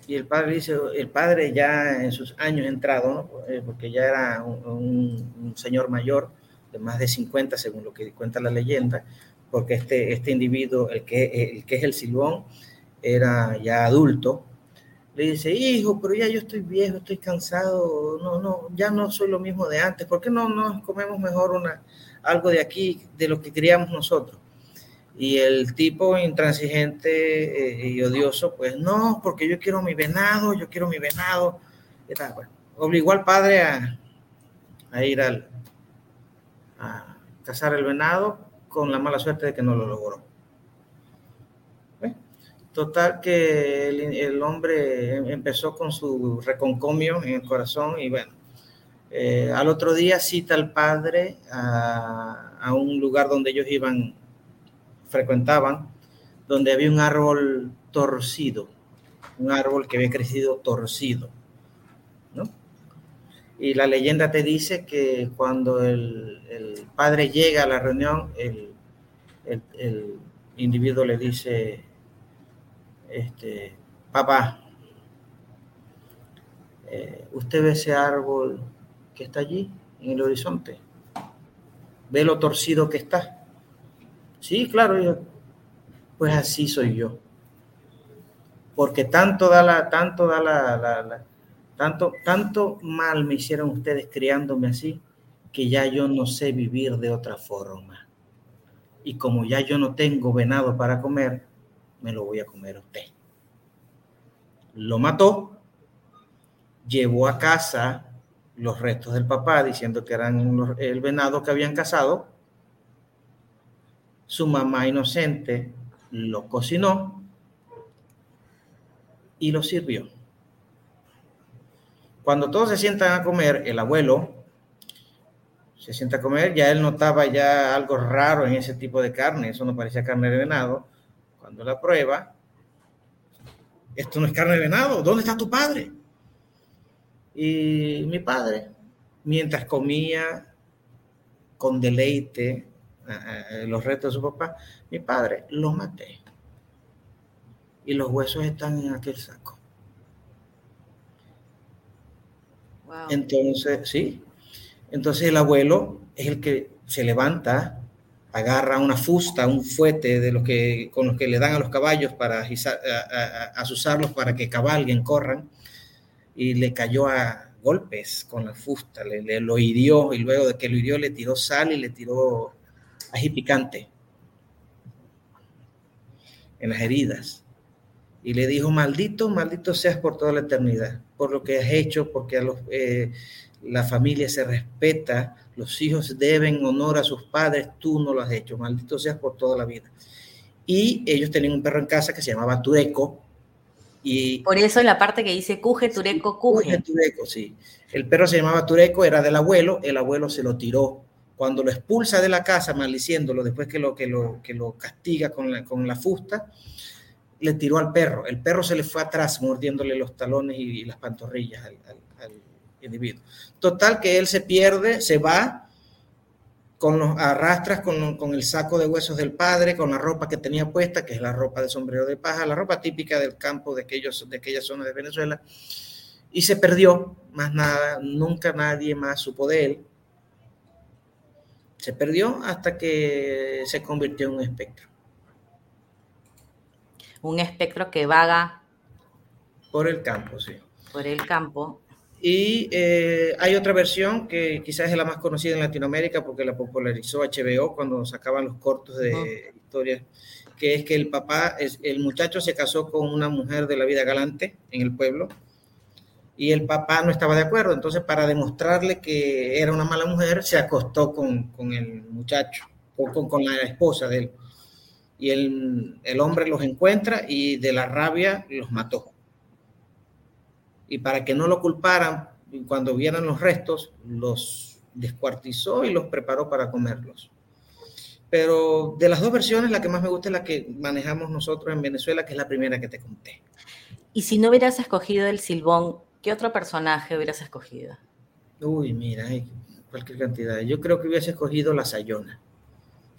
Y el padre dice, el padre ya en sus años entrado, eh, porque ya era un, señor mayor de más de 50, según lo que cuenta la leyenda, porque este, este individuo, el que, el que es el silbón, era ya adulto, le dice, hijo, pero ya yo estoy viejo, estoy cansado, no, no, ya no soy lo mismo de antes, ¿por qué no nos comemos mejor una, algo de aquí, de lo que queríamos nosotros? Y el tipo intransigente eh, y odioso, pues no, porque yo quiero mi venado, yo quiero mi venado. obligó al padre a, ir al, a cazar el venado con la mala suerte de que no lo logró. Total que el, hombre empezó con su reconcomio en el corazón y bueno, eh, al otro día cita al padre a, a un lugar donde ellos iban frecuentaban, donde había un árbol torcido, un árbol que había crecido torcido, ¿no? Y la leyenda te dice que cuando el, padre llega a la reunión, el, individuo le dice, este, papá, eh, ¿usted ve ese árbol que está allí en el horizonte? ¿Ve lo torcido que está? Sí, claro, pues así soy yo. Porque tanto da la, tanto da la, tanto, tanto mal me hicieron ustedes criándome así, que ya yo no sé vivir de otra forma. Y como ya yo no tengo venado para comer, me lo voy a comer a usted. Lo mató, llevó a casa los restos del papá diciendo que eran el venado que habían cazado su mamá inocente lo cocinó y lo sirvió. Cuando todos se sientan a comer, el abuelo se sienta a comer, ya él notaba ya algo raro en ese tipo de carne, eso no parecía carne de venado. Cuando la prueba, esto no es carne de venado, ¿dónde está tu padre? Y mi padre, mientras comía con deleite los restos de su papá, mi padre, lo maté. Y los huesos están en aquel saco. Entonces, sí. Entonces el abuelo es el que se levanta, agarra una fusta, un fuete de los que, con los que le dan a los caballos para asusarlos para que cabalguen, corran. y le cayó a golpes con la fusta, le, lo hirió y luego de que lo hirió le tiró sal y le tiró ají picante en las heridas. Y le dijo, maldito, maldito seas por toda la eternidad, por lo que has hecho, porque a los, eh, la familia se respeta, los hijos deben honor a sus padres, tú no lo has hecho, maldito seas por toda la vida. Y ellos tenían un perro en casa que se llamaba Tureco. Y por eso en la parte que dice cuje, Tureco, cuje. Tureco, sí. El perro se llamaba Tureco, era del abuelo, el abuelo se lo tiró. Cuando lo expulsa de la casa, maldiciéndolo, después que lo, que lo, que lo castiga con la, con la fusta, le tiró al perro. El perro se le fue atrás mordiéndole los talones y, las pantorrillas al, individuo. Total que él se pierde, se va, con los arrastras con, con, el saco de huesos del padre, con la ropa que tenía puesta, que es la ropa de sombrero de paja, la ropa típica del campo de, aquellos, de aquella zona de Venezuela, y se perdió, más nada, nunca nadie más supo de él. Se perdió hasta que se convirtió en un espectro un espectro que vaga. Por el campo, sí. Por el campo. Y eh, hay otra versión que quizás es la más conocida en Latinoamérica porque la popularizó HBO cuando sacaban los cortos de historias, que es que el papá, el muchacho se casó con una mujer de la vida galante en el pueblo y el papá no estaba de acuerdo. Entonces, para demostrarle que era una mala mujer, se acostó con, con el muchacho, o con, con la esposa de él y el, el, hombre los encuentra y de la rabia los mató. Y para que no lo culparan, cuando vieran los restos, los descuartizó y los preparó para comerlos. Pero de las dos versiones, la que más me gusta es la que manejamos nosotros en Venezuela, que es la primera que te conté. Y si no hubieras escogido el Silbón, ¿qué otro personaje hubieras escogido? Uy, mira, hay cualquier cantidad. Yo creo que hubiese escogido la Sayona.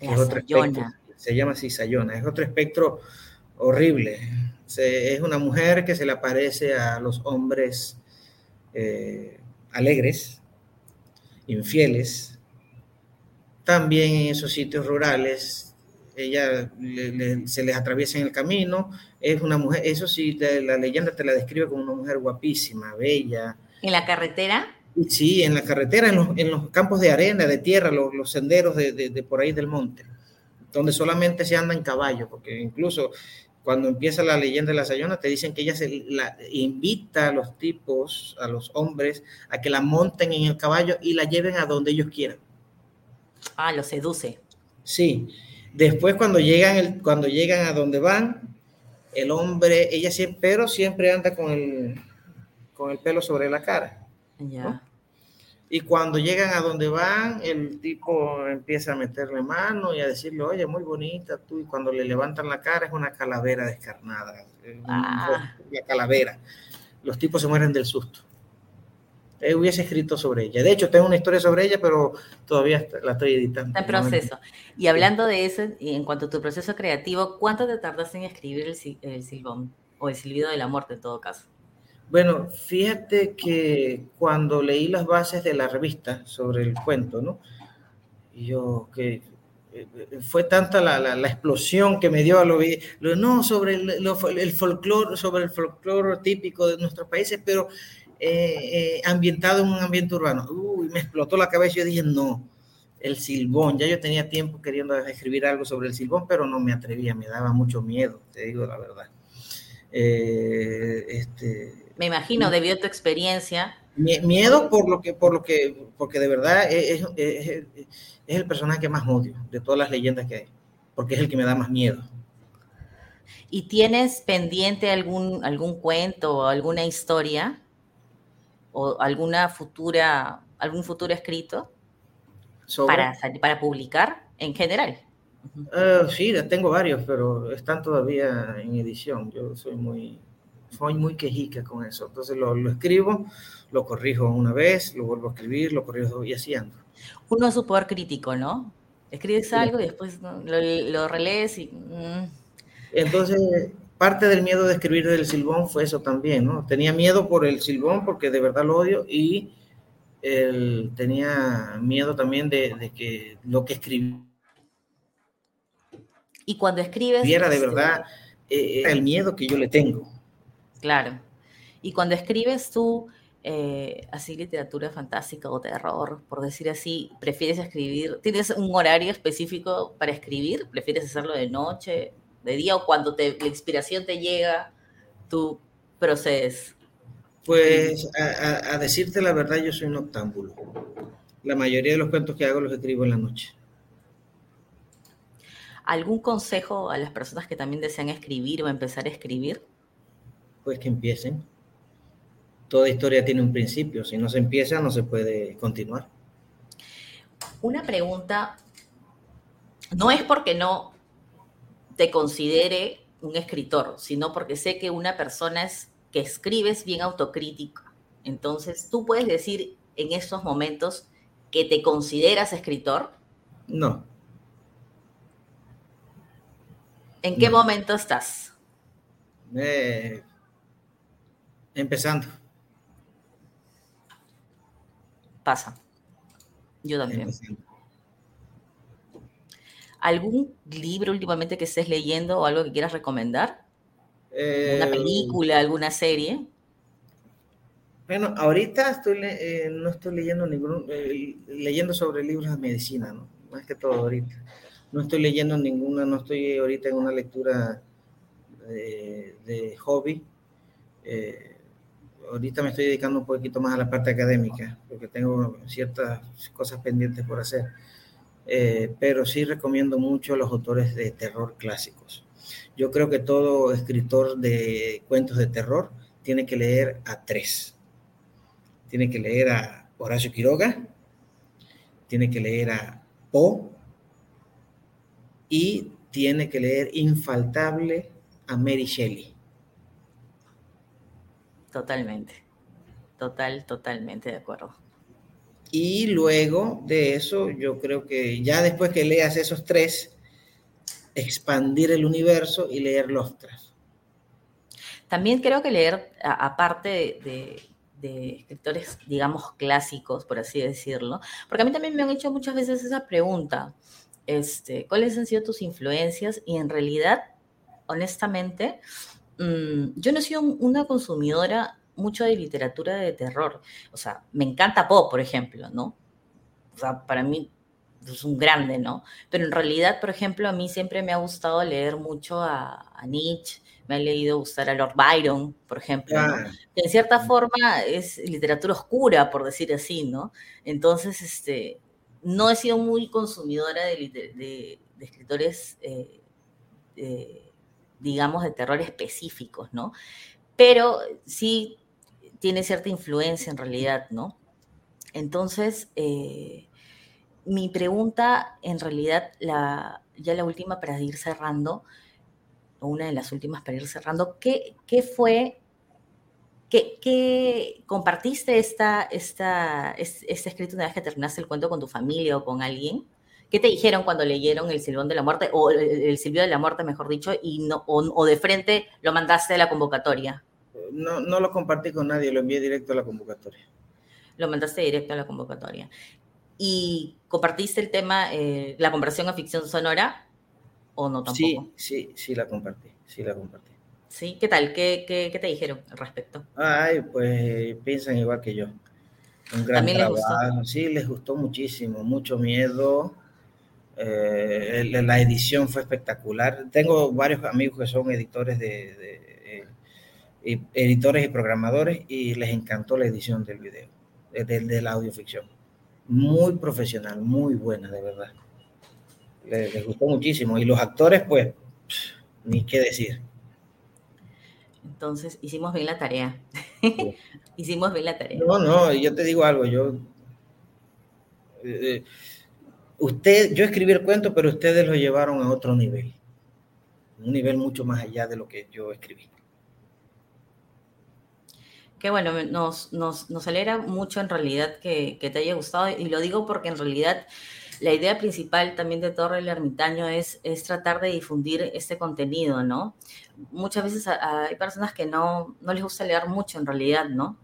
La Sayona se llama Cisayona, es otro espectro horrible. es una mujer que se le aparece a los hombres eh, alegres, infieles, también en esos sitios rurales, ella se les atraviesa en el camino, es una mujer, eso sí, la, leyenda te la describe como una mujer guapísima, bella. ¿En la carretera? Sí, en la carretera, en los, campos de arena, de tierra, los, senderos de, por ahí del monte donde solamente se anda en caballo, porque incluso cuando empieza la leyenda de la Sayona, te dicen que ella se la invita a los tipos, a los hombres, a que la monten en el caballo y la lleven a donde ellos quieran. Ah, lo seduce. Sí. Después cuando llegan, el, cuando llegan a donde van, el hombre, ella siempre, pero siempre anda con el, con el pelo sobre la cara. Ya. Y cuando llegan a donde van, el tipo empieza a meterle mano y a decirle, oye, muy bonita tú. Y cuando le levantan la cara es una calavera descarnada. Ah. La calavera. Los tipos se mueren del susto. Eh, hubiese escrito sobre ella. De hecho, tengo una historia sobre ella, pero todavía la estoy editando. Está en proceso. Y hablando de eso, y en cuanto a tu proceso creativo, ¿cuánto te tardaste en escribir el, el silbón? O el silbido de la muerte, en todo caso. Bueno, fíjate que cuando leí las bases de la revista sobre el cuento, ¿no? Yo que eh, fue tanta la, la, explosión que me dio a lo, lo no sobre el, el folclore sobre el folclore típico de nuestros países, pero eh, eh, ambientado en un ambiente urbano. Uy, me explotó la cabeza. Yo dije, no, el silbón. Ya yo tenía tiempo queriendo escribir algo sobre el silbón, pero no me atrevía, me daba mucho miedo, te digo la verdad. este, me imagino, debido a tu experiencia. Miedo por lo que, por lo que, porque de verdad es, el personaje que más odio de todas las leyendas que hay, porque es el que me da más miedo. ¿Y tienes pendiente algún, algún cuento o alguna historia o alguna futura, algún futuro escrito para, para publicar en general? Uh, sí, tengo varios, pero están todavía en edición. Yo soy muy, soy muy quejica con eso. Entonces lo, lo, escribo, lo corrijo una vez, lo vuelvo a escribir, lo corrijo y así ando. Uno es súper crítico, ¿no? Escribes algo y después lo, lo relees y... Mm. Entonces, parte del miedo de escribir del silbón fue eso también, ¿no? Tenía miedo por el silbón porque de verdad lo odio y tenía miedo también de, de que lo que escribí... Y cuando escribes... Viera de este, verdad eh, el miedo que yo le tengo. Claro. Y cuando escribes tú eh, así literatura fantástica o terror, por decir así, prefieres escribir, ¿tienes un horario específico para escribir? ¿Prefieres hacerlo de noche, de día o cuando te, la inspiración te llega, tú procedes? Pues a, a, decirte la verdad, yo soy un octámbulo. La mayoría de los cuentos que hago los escribo en la noche. ¿Algún consejo a las personas que también desean escribir o empezar a escribir? Pues que empiecen toda historia tiene un principio, si no se empieza no se puede continuar. Una pregunta, no es porque no te considere un escritor, sino porque sé que una persona es, que escribe es bien autocrítica. Entonces, ¿tú puedes decir en estos momentos que te consideras escritor? No. ¿En qué momento estás? Eh, empezando. pasa. Yo también. ¿Algún libro últimamente que estés leyendo o algo que quieras recomendar? ¿Una eh, película, alguna serie? Bueno, ahorita estoy eh, no estoy leyendo ningún, eh, leyendo sobre libros de medicina, ¿no? Más que todo ahorita. No estoy leyendo ninguna, no estoy ahorita en una lectura de, hobby ahorita me estoy dedicando un poquito más a la parte académica, porque tengo ciertas cosas pendientes por hacer. Eh, pero sí recomiendo mucho a los autores de terror clásicos. Yo creo que todo escritor de cuentos de terror tiene que leer a tres. Tiene que leer a Horacio Quiroga, tiene que leer a Poe y tiene que leer infaltable a Mary Shelley. Totalmente. Total, totalmente de acuerdo. Y luego de eso, yo creo que ya después que leas esos tres, expandir el universo y leer los tres. También creo que leer, aparte de, escritores, digamos, clásicos, por así decirlo, porque a mí también me han hecho muchas veces esa pregunta, este, ¿cuáles han sido tus influencias? Y en realidad, honestamente, Mm, yo no he sido una consumidora mucho de literatura de terror. O sea, me encanta Poe, por ejemplo, ¿no? O sea, para mí es un grande, ¿no? Pero en realidad, por ejemplo, a mí siempre me ha gustado leer mucho a, Nietzsche, me ha leído gustar a Lord Byron, por ejemplo, que en cierta forma es literatura oscura, por decir así, ¿no? Entonces, este, no he sido muy consumidora de, escritores eh, digamos, de terror específicos, ¿no? Pero sí tiene cierta influencia en realidad, ¿no? Entonces, eh, mi pregunta, en realidad, ya la última para ir cerrando, una de las últimas para ir cerrando, ¿qué, fue, qué, compartiste esta, esta, este escrito una vez que terminaste el cuento con tu familia o con alguien? ¿Qué te dijeron cuando leyeron El Silbón de la Muerte, o El, Silbido de la Muerte, mejor dicho, y no, o, de frente lo mandaste a la convocatoria? No, no lo compartí con nadie, lo envié directo a la convocatoria. Lo mandaste directo a la convocatoria. ¿Y compartiste el tema, eh, la conversión a ficción sonora, o no tampoco? Sí, sí, sí la compartí, sí la compartí. ¿Sí? ¿Qué tal? ¿Qué, qué, te dijeron al respecto? Ay, pues piensan igual que yo. Un gran ¿También Les gustó? Sí, les gustó muchísimo, mucho miedo, eh, la edición fue espectacular. Tengo varios amigos que son editores de, eh, editores y programadores y les encantó la edición del video, eh, del, del audioficción. Muy profesional, muy buena, de verdad. Les, gustó muchísimo. Y los actores, pues, ni qué decir. Entonces, hicimos bien la tarea. hicimos bien la tarea. No, no, yo te digo algo, yo usted, yo escribí el cuento, pero ustedes lo llevaron a otro nivel, un nivel mucho más allá de lo que yo escribí. Qué bueno, nos, nos, nos alegra mucho en realidad que, te haya gustado y lo digo porque en realidad la idea principal también de Torre el Ermitaño es, es tratar de difundir este contenido, ¿no? Muchas veces hay personas que no, no les gusta leer mucho en realidad, ¿no?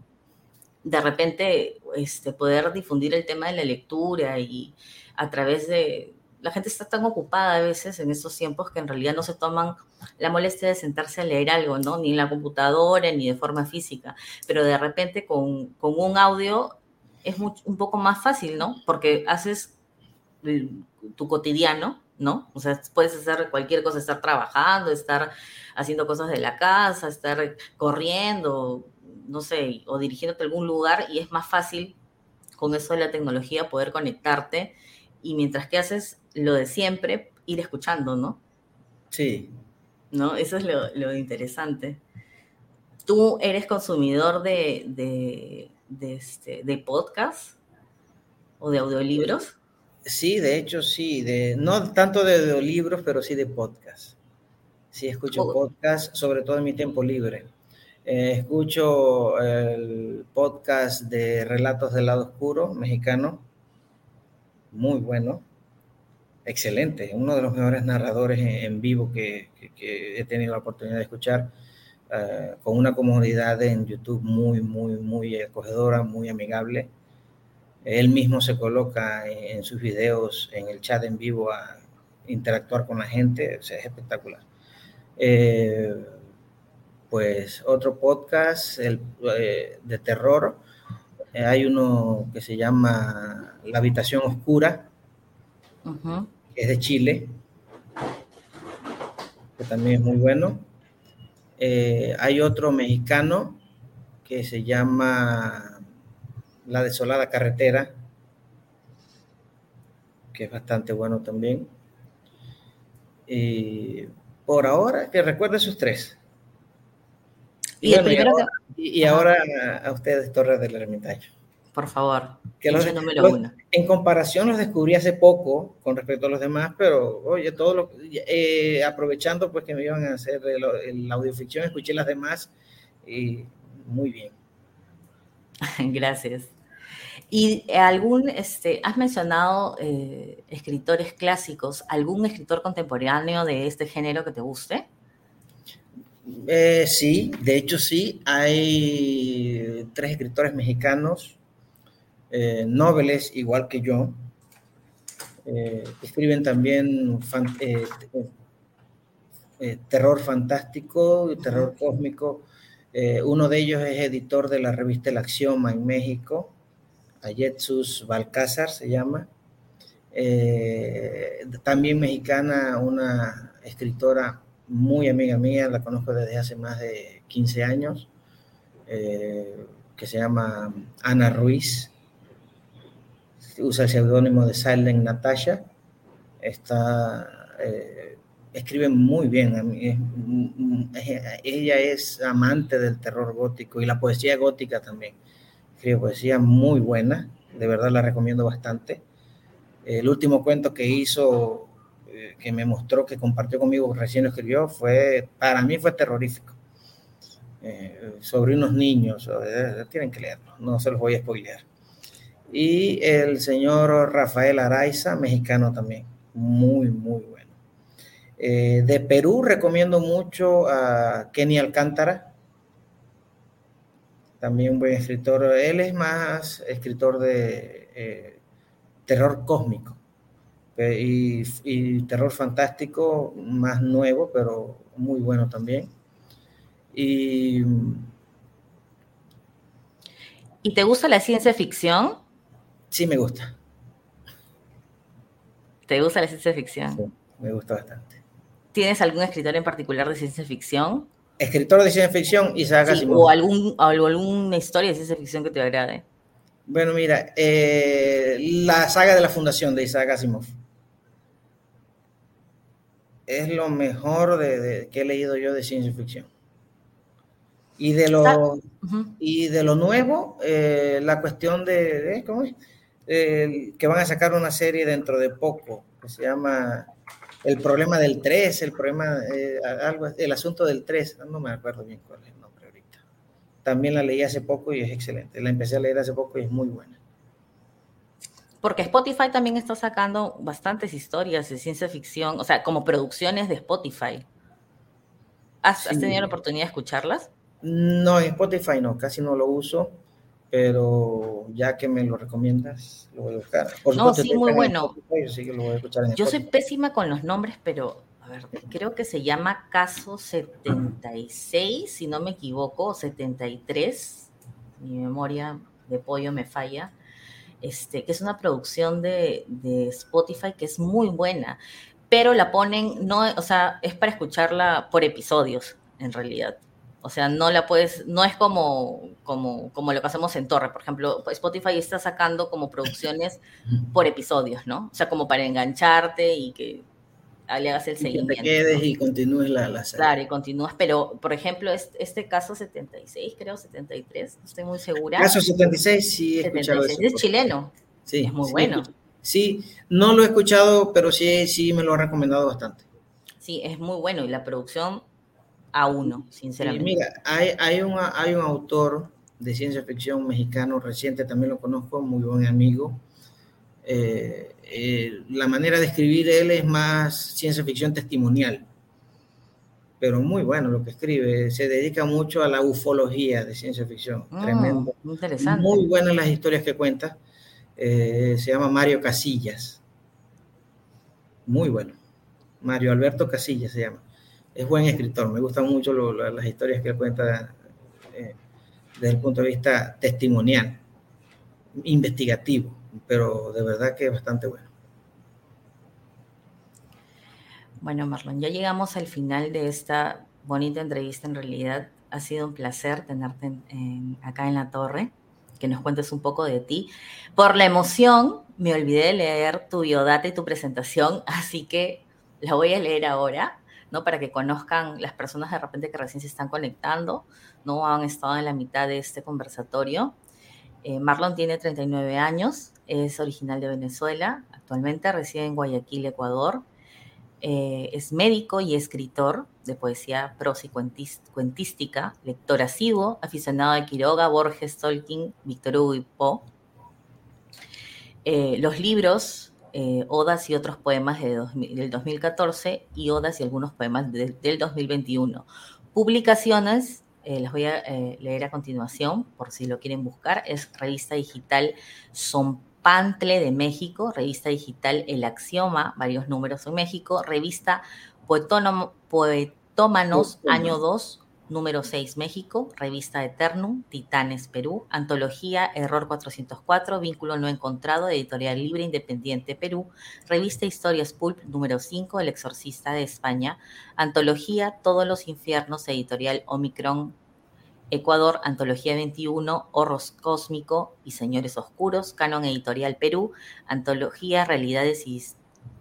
De repente, este, poder difundir el tema de la lectura y, a través de, La gente está tan ocupada a veces en estos tiempos que en realidad no se toman la molestia de sentarse a leer algo, ¿no? Ni en la computadora, ni de forma física. Pero de repente con, con un audio es un poco más fácil, ¿no? Porque haces tu cotidiano, ¿no? O sea, puedes hacer cualquier cosa, estar trabajando, estar haciendo cosas de la casa, estar corriendo, no sé, o dirigiéndote a algún lugar y es más fácil con eso de la tecnología poder conectarte y mientras que haces lo de siempre, ir escuchando, ¿no? Sí. ¿No? Eso es lo, interesante. ¿Tú eres consumidor de, de, de, este, de podcast o de audiolibros? Sí, de hecho sí, de, no tanto de audiolibros, pero sí de podcast. Sí, escucho podcast, sobre todo en mi tiempo libre. Eh, escucho el podcast de Relatos del Lado Oscuro mexicano, muy bueno, excelente, uno de los mejores narradores en, vivo que, he tenido la oportunidad de escuchar, eh, con una comunidad en YouTube muy, muy, muy acogedora, muy amigable. Él mismo se coloca en, sus videos, en el chat en vivo, a interactuar con la gente, o es espectacular. Eh, pues otro podcast el, eh, de terror. Eh, hay uno que se llama La Habitación Oscura, que es de Chile, que también es muy bueno. Eh, hay otro mexicano que se llama La Desolada Carretera, que es bastante bueno también. Y por ahora, que recuerde esos tres. Y, ahora, a ustedes, Torres del Ermitaño. Por favor, que los, En comparación los descubrí hace poco con respecto a los demás, pero oye, todo lo, eh, aprovechando pues que me iban a hacer la audioficción, escuché las demás y muy bien. Gracias. ¿Y algún, este, has mencionado eh, escritores clásicos, algún escritor contemporáneo de este género que te guste? Eh, sí, de hecho sí, hay tres escritores mexicanos, eh, nobles igual que yo, eh, escriben también terror fantástico y terror cósmico. uno de ellos es editor de la revista El Axioma en México, Ayetsus Balcázar se llama. también mexicana, una escritora muy amiga mía, la conozco desde hace más de 15 años, eh, que se llama Ana Ruiz, usa el seudónimo de Silent Natasha, está, eh, escribe muy bien, ella es amante del terror gótico y la poesía gótica también, escribe poesía muy buena, de verdad la recomiendo bastante. El último cuento que hizo que me mostró, que compartió conmigo, recién lo escribió, fue, para mí fue terrorífico. Eh, sobre unos niños, eh, tienen que leerlo, no se los voy a spoilear. Y el señor Rafael Araiza, mexicano también, muy, muy bueno. Eh, de Perú recomiendo mucho a Kenny Alcántara, también un buen escritor. Él es más escritor de terror cósmico y, terror fantástico más nuevo, pero muy bueno también. Y, ¿Y te gusta la ciencia ficción? Sí, me gusta. ¿Te gusta la ciencia ficción? Sí, me gusta bastante. ¿Tienes algún escritor en particular de ciencia ficción? Escritor de ciencia ficción, Isaac Asimov. O algún, alguna historia de ciencia ficción que te agrade. Bueno, mira, eh, la saga de la fundación de Isaac Asimov es lo mejor de, que he leído yo de ciencia ficción. Y de lo, y de lo nuevo, eh, la cuestión de, ¿cómo es? que van a sacar una serie dentro de poco, que se llama El problema del 3, el problema, eh, algo, el asunto del 3, no me acuerdo bien cuál es el nombre ahorita. También la leí hace poco y es excelente. La empecé a leer hace poco y es muy buena. Porque Spotify también está sacando bastantes historias de ciencia ficción, o sea, como producciones de Spotify. ¿Has, tenido la oportunidad de escucharlas? No, en Spotify no, casi no lo uso, pero ya que me lo recomiendas, lo voy a buscar. no, sí, muy bueno. Yo soy pésima con los nombres, pero a ver, creo que se llama Caso 76, si no me equivoco, 73. Mi memoria de pollo me falla. Este, que es una producción de, de Spotify que es muy buena, pero la ponen, no, o sea, es para escucharla por episodios, en realidad. O sea, no la puedes, no es como, como, como lo que hacemos en Torre, por ejemplo, Spotify está sacando como producciones por episodios, ¿no? O sea, como para engancharte y que le hagas el seguimiento. Que te quedes y continúes la, la serie. Claro, y continúas, pero por ejemplo, este, este, caso 76, creo 73, no estoy muy segura. Caso 76, sí, he 76, escuchado Es chileno. Sí. Es muy bueno. Sí, no lo he escuchado, pero sí, sí me lo ha recomendado bastante. Sí, es muy bueno y la producción a uno, sinceramente. mira, hay, hay, hay un autor de ciencia ficción mexicano reciente, también lo conozco, muy buen amigo. Eh, eh, la manera de escribir él es más ciencia ficción testimonial, pero muy bueno lo que escribe. Se dedica mucho a la ufología de ciencia ficción. Mm, Tremendo. Interesante. Muy buenas las historias que cuenta. Eh, se llama Mario Casillas. Muy bueno. Mario Alberto Casillas se llama es buen escritor, me gustan mucho las historias que él cuenta eh, desde el punto de vista testimonial, investigativo, pero de verdad que es bastante bueno. Bueno, Marlon, ya llegamos al final de esta bonita entrevista. En realidad ha sido un placer tenerte acá en la torre, que nos cuentes un poco de ti. Por la emoción, me olvidé de leer tu biodata y tu presentación, así que la voy a leer ahora para que conozcan las personas de repente que recién se están conectando, no han estado en la mitad de este conversatorio. Eh, Marlon tiene 39 años, es original de Venezuela, actualmente reside en Guayaquil, Ecuador. Eh, es médico y escritor de poesía prosa y cuentística, lector asiduo, aficionado a Quiroga, Borges, Tolkien, Victor Hugo y Poe. Eh, los libros odas y otros poemas de del 2014 y Odas y algunos poemas del 2021. Publicaciones, eh, les voy a eh, leer a continuación por si lo quieren buscar, es revista digital Pantle de México, revista digital El Axioma, varios números en México, revista Poetómanos, año 2, número 6 México, revista Eternum, Titanes Perú, antología Error 404, vínculo no encontrado, editorial libre independiente Perú, revista Historias Pulp número 5, El exorcista de España, antología Todos los infiernos, editorial Omicron Ecuador, Antología 21, Horros Cósmico y Señores Oscuros, Canon Editorial Perú, Antología Realidades y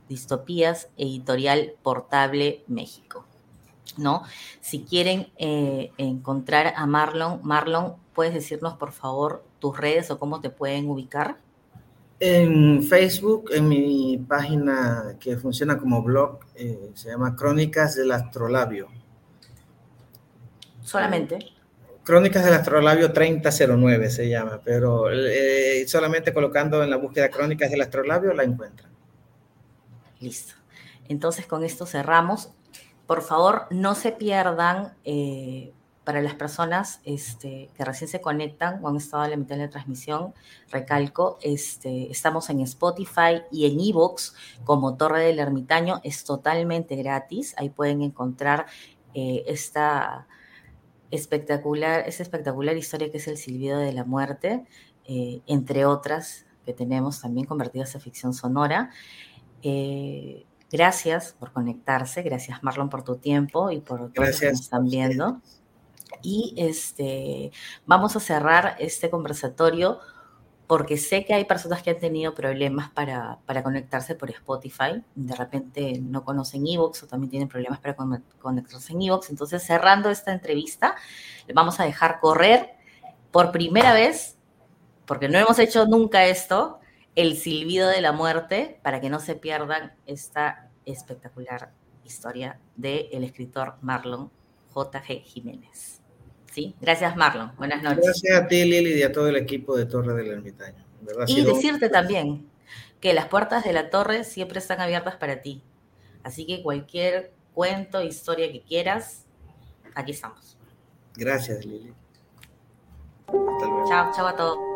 Distopías, Editorial Portable México. ¿No? Si quieren eh, encontrar a Marlon, Marlon, ¿puedes decirnos por favor tus redes o cómo te pueden ubicar? En Facebook, en mi página que funciona como blog, eh, se llama Crónicas del Astrolabio. Solamente. Crónicas del Astrolabio 3009 se llama, pero eh, solamente colocando en la búsqueda Crónicas del Astrolabio la encuentran. Listo. Entonces con esto cerramos por favor, no se pierdan eh, para las personas este, que recién se conectan o han estado a la mitad de la transmisión, recalco, este, estamos en Spotify y en Evox como Torre del Ermitaño, es totalmente gratis, ahí pueden encontrar eh, esta espectacular, espectacular historia que es el silbido de la muerte, eh, entre otras que tenemos también convertidas a ficción sonora. Gracias por conectarse, gracias Marlon por tu tiempo y por todo lo que nos están viendo. Y este, vamos a cerrar este conversatorio porque sé que hay personas que han tenido problemas para, para conectarse por Spotify, de repente no conocen Evox o también tienen problemas para conectarse en Evox. Entonces, cerrando esta entrevista, vamos a dejar correr por primera vez, porque no hemos hecho nunca esto, el silbido de la muerte para que no se pierdan esta espectacular historia del el escritor Marlon J.G. Jiménez. ¿Sí? Gracias, Marlon. Buenas noches. Gracias a ti, Lili, y a todo el equipo de Torre del Ermitaño. y decirte también que las puertas de la torre siempre están abiertas para ti. Así que cualquier cuento, historia que quieras, aquí estamos. Gracias, Lili. Chao, chao a todos.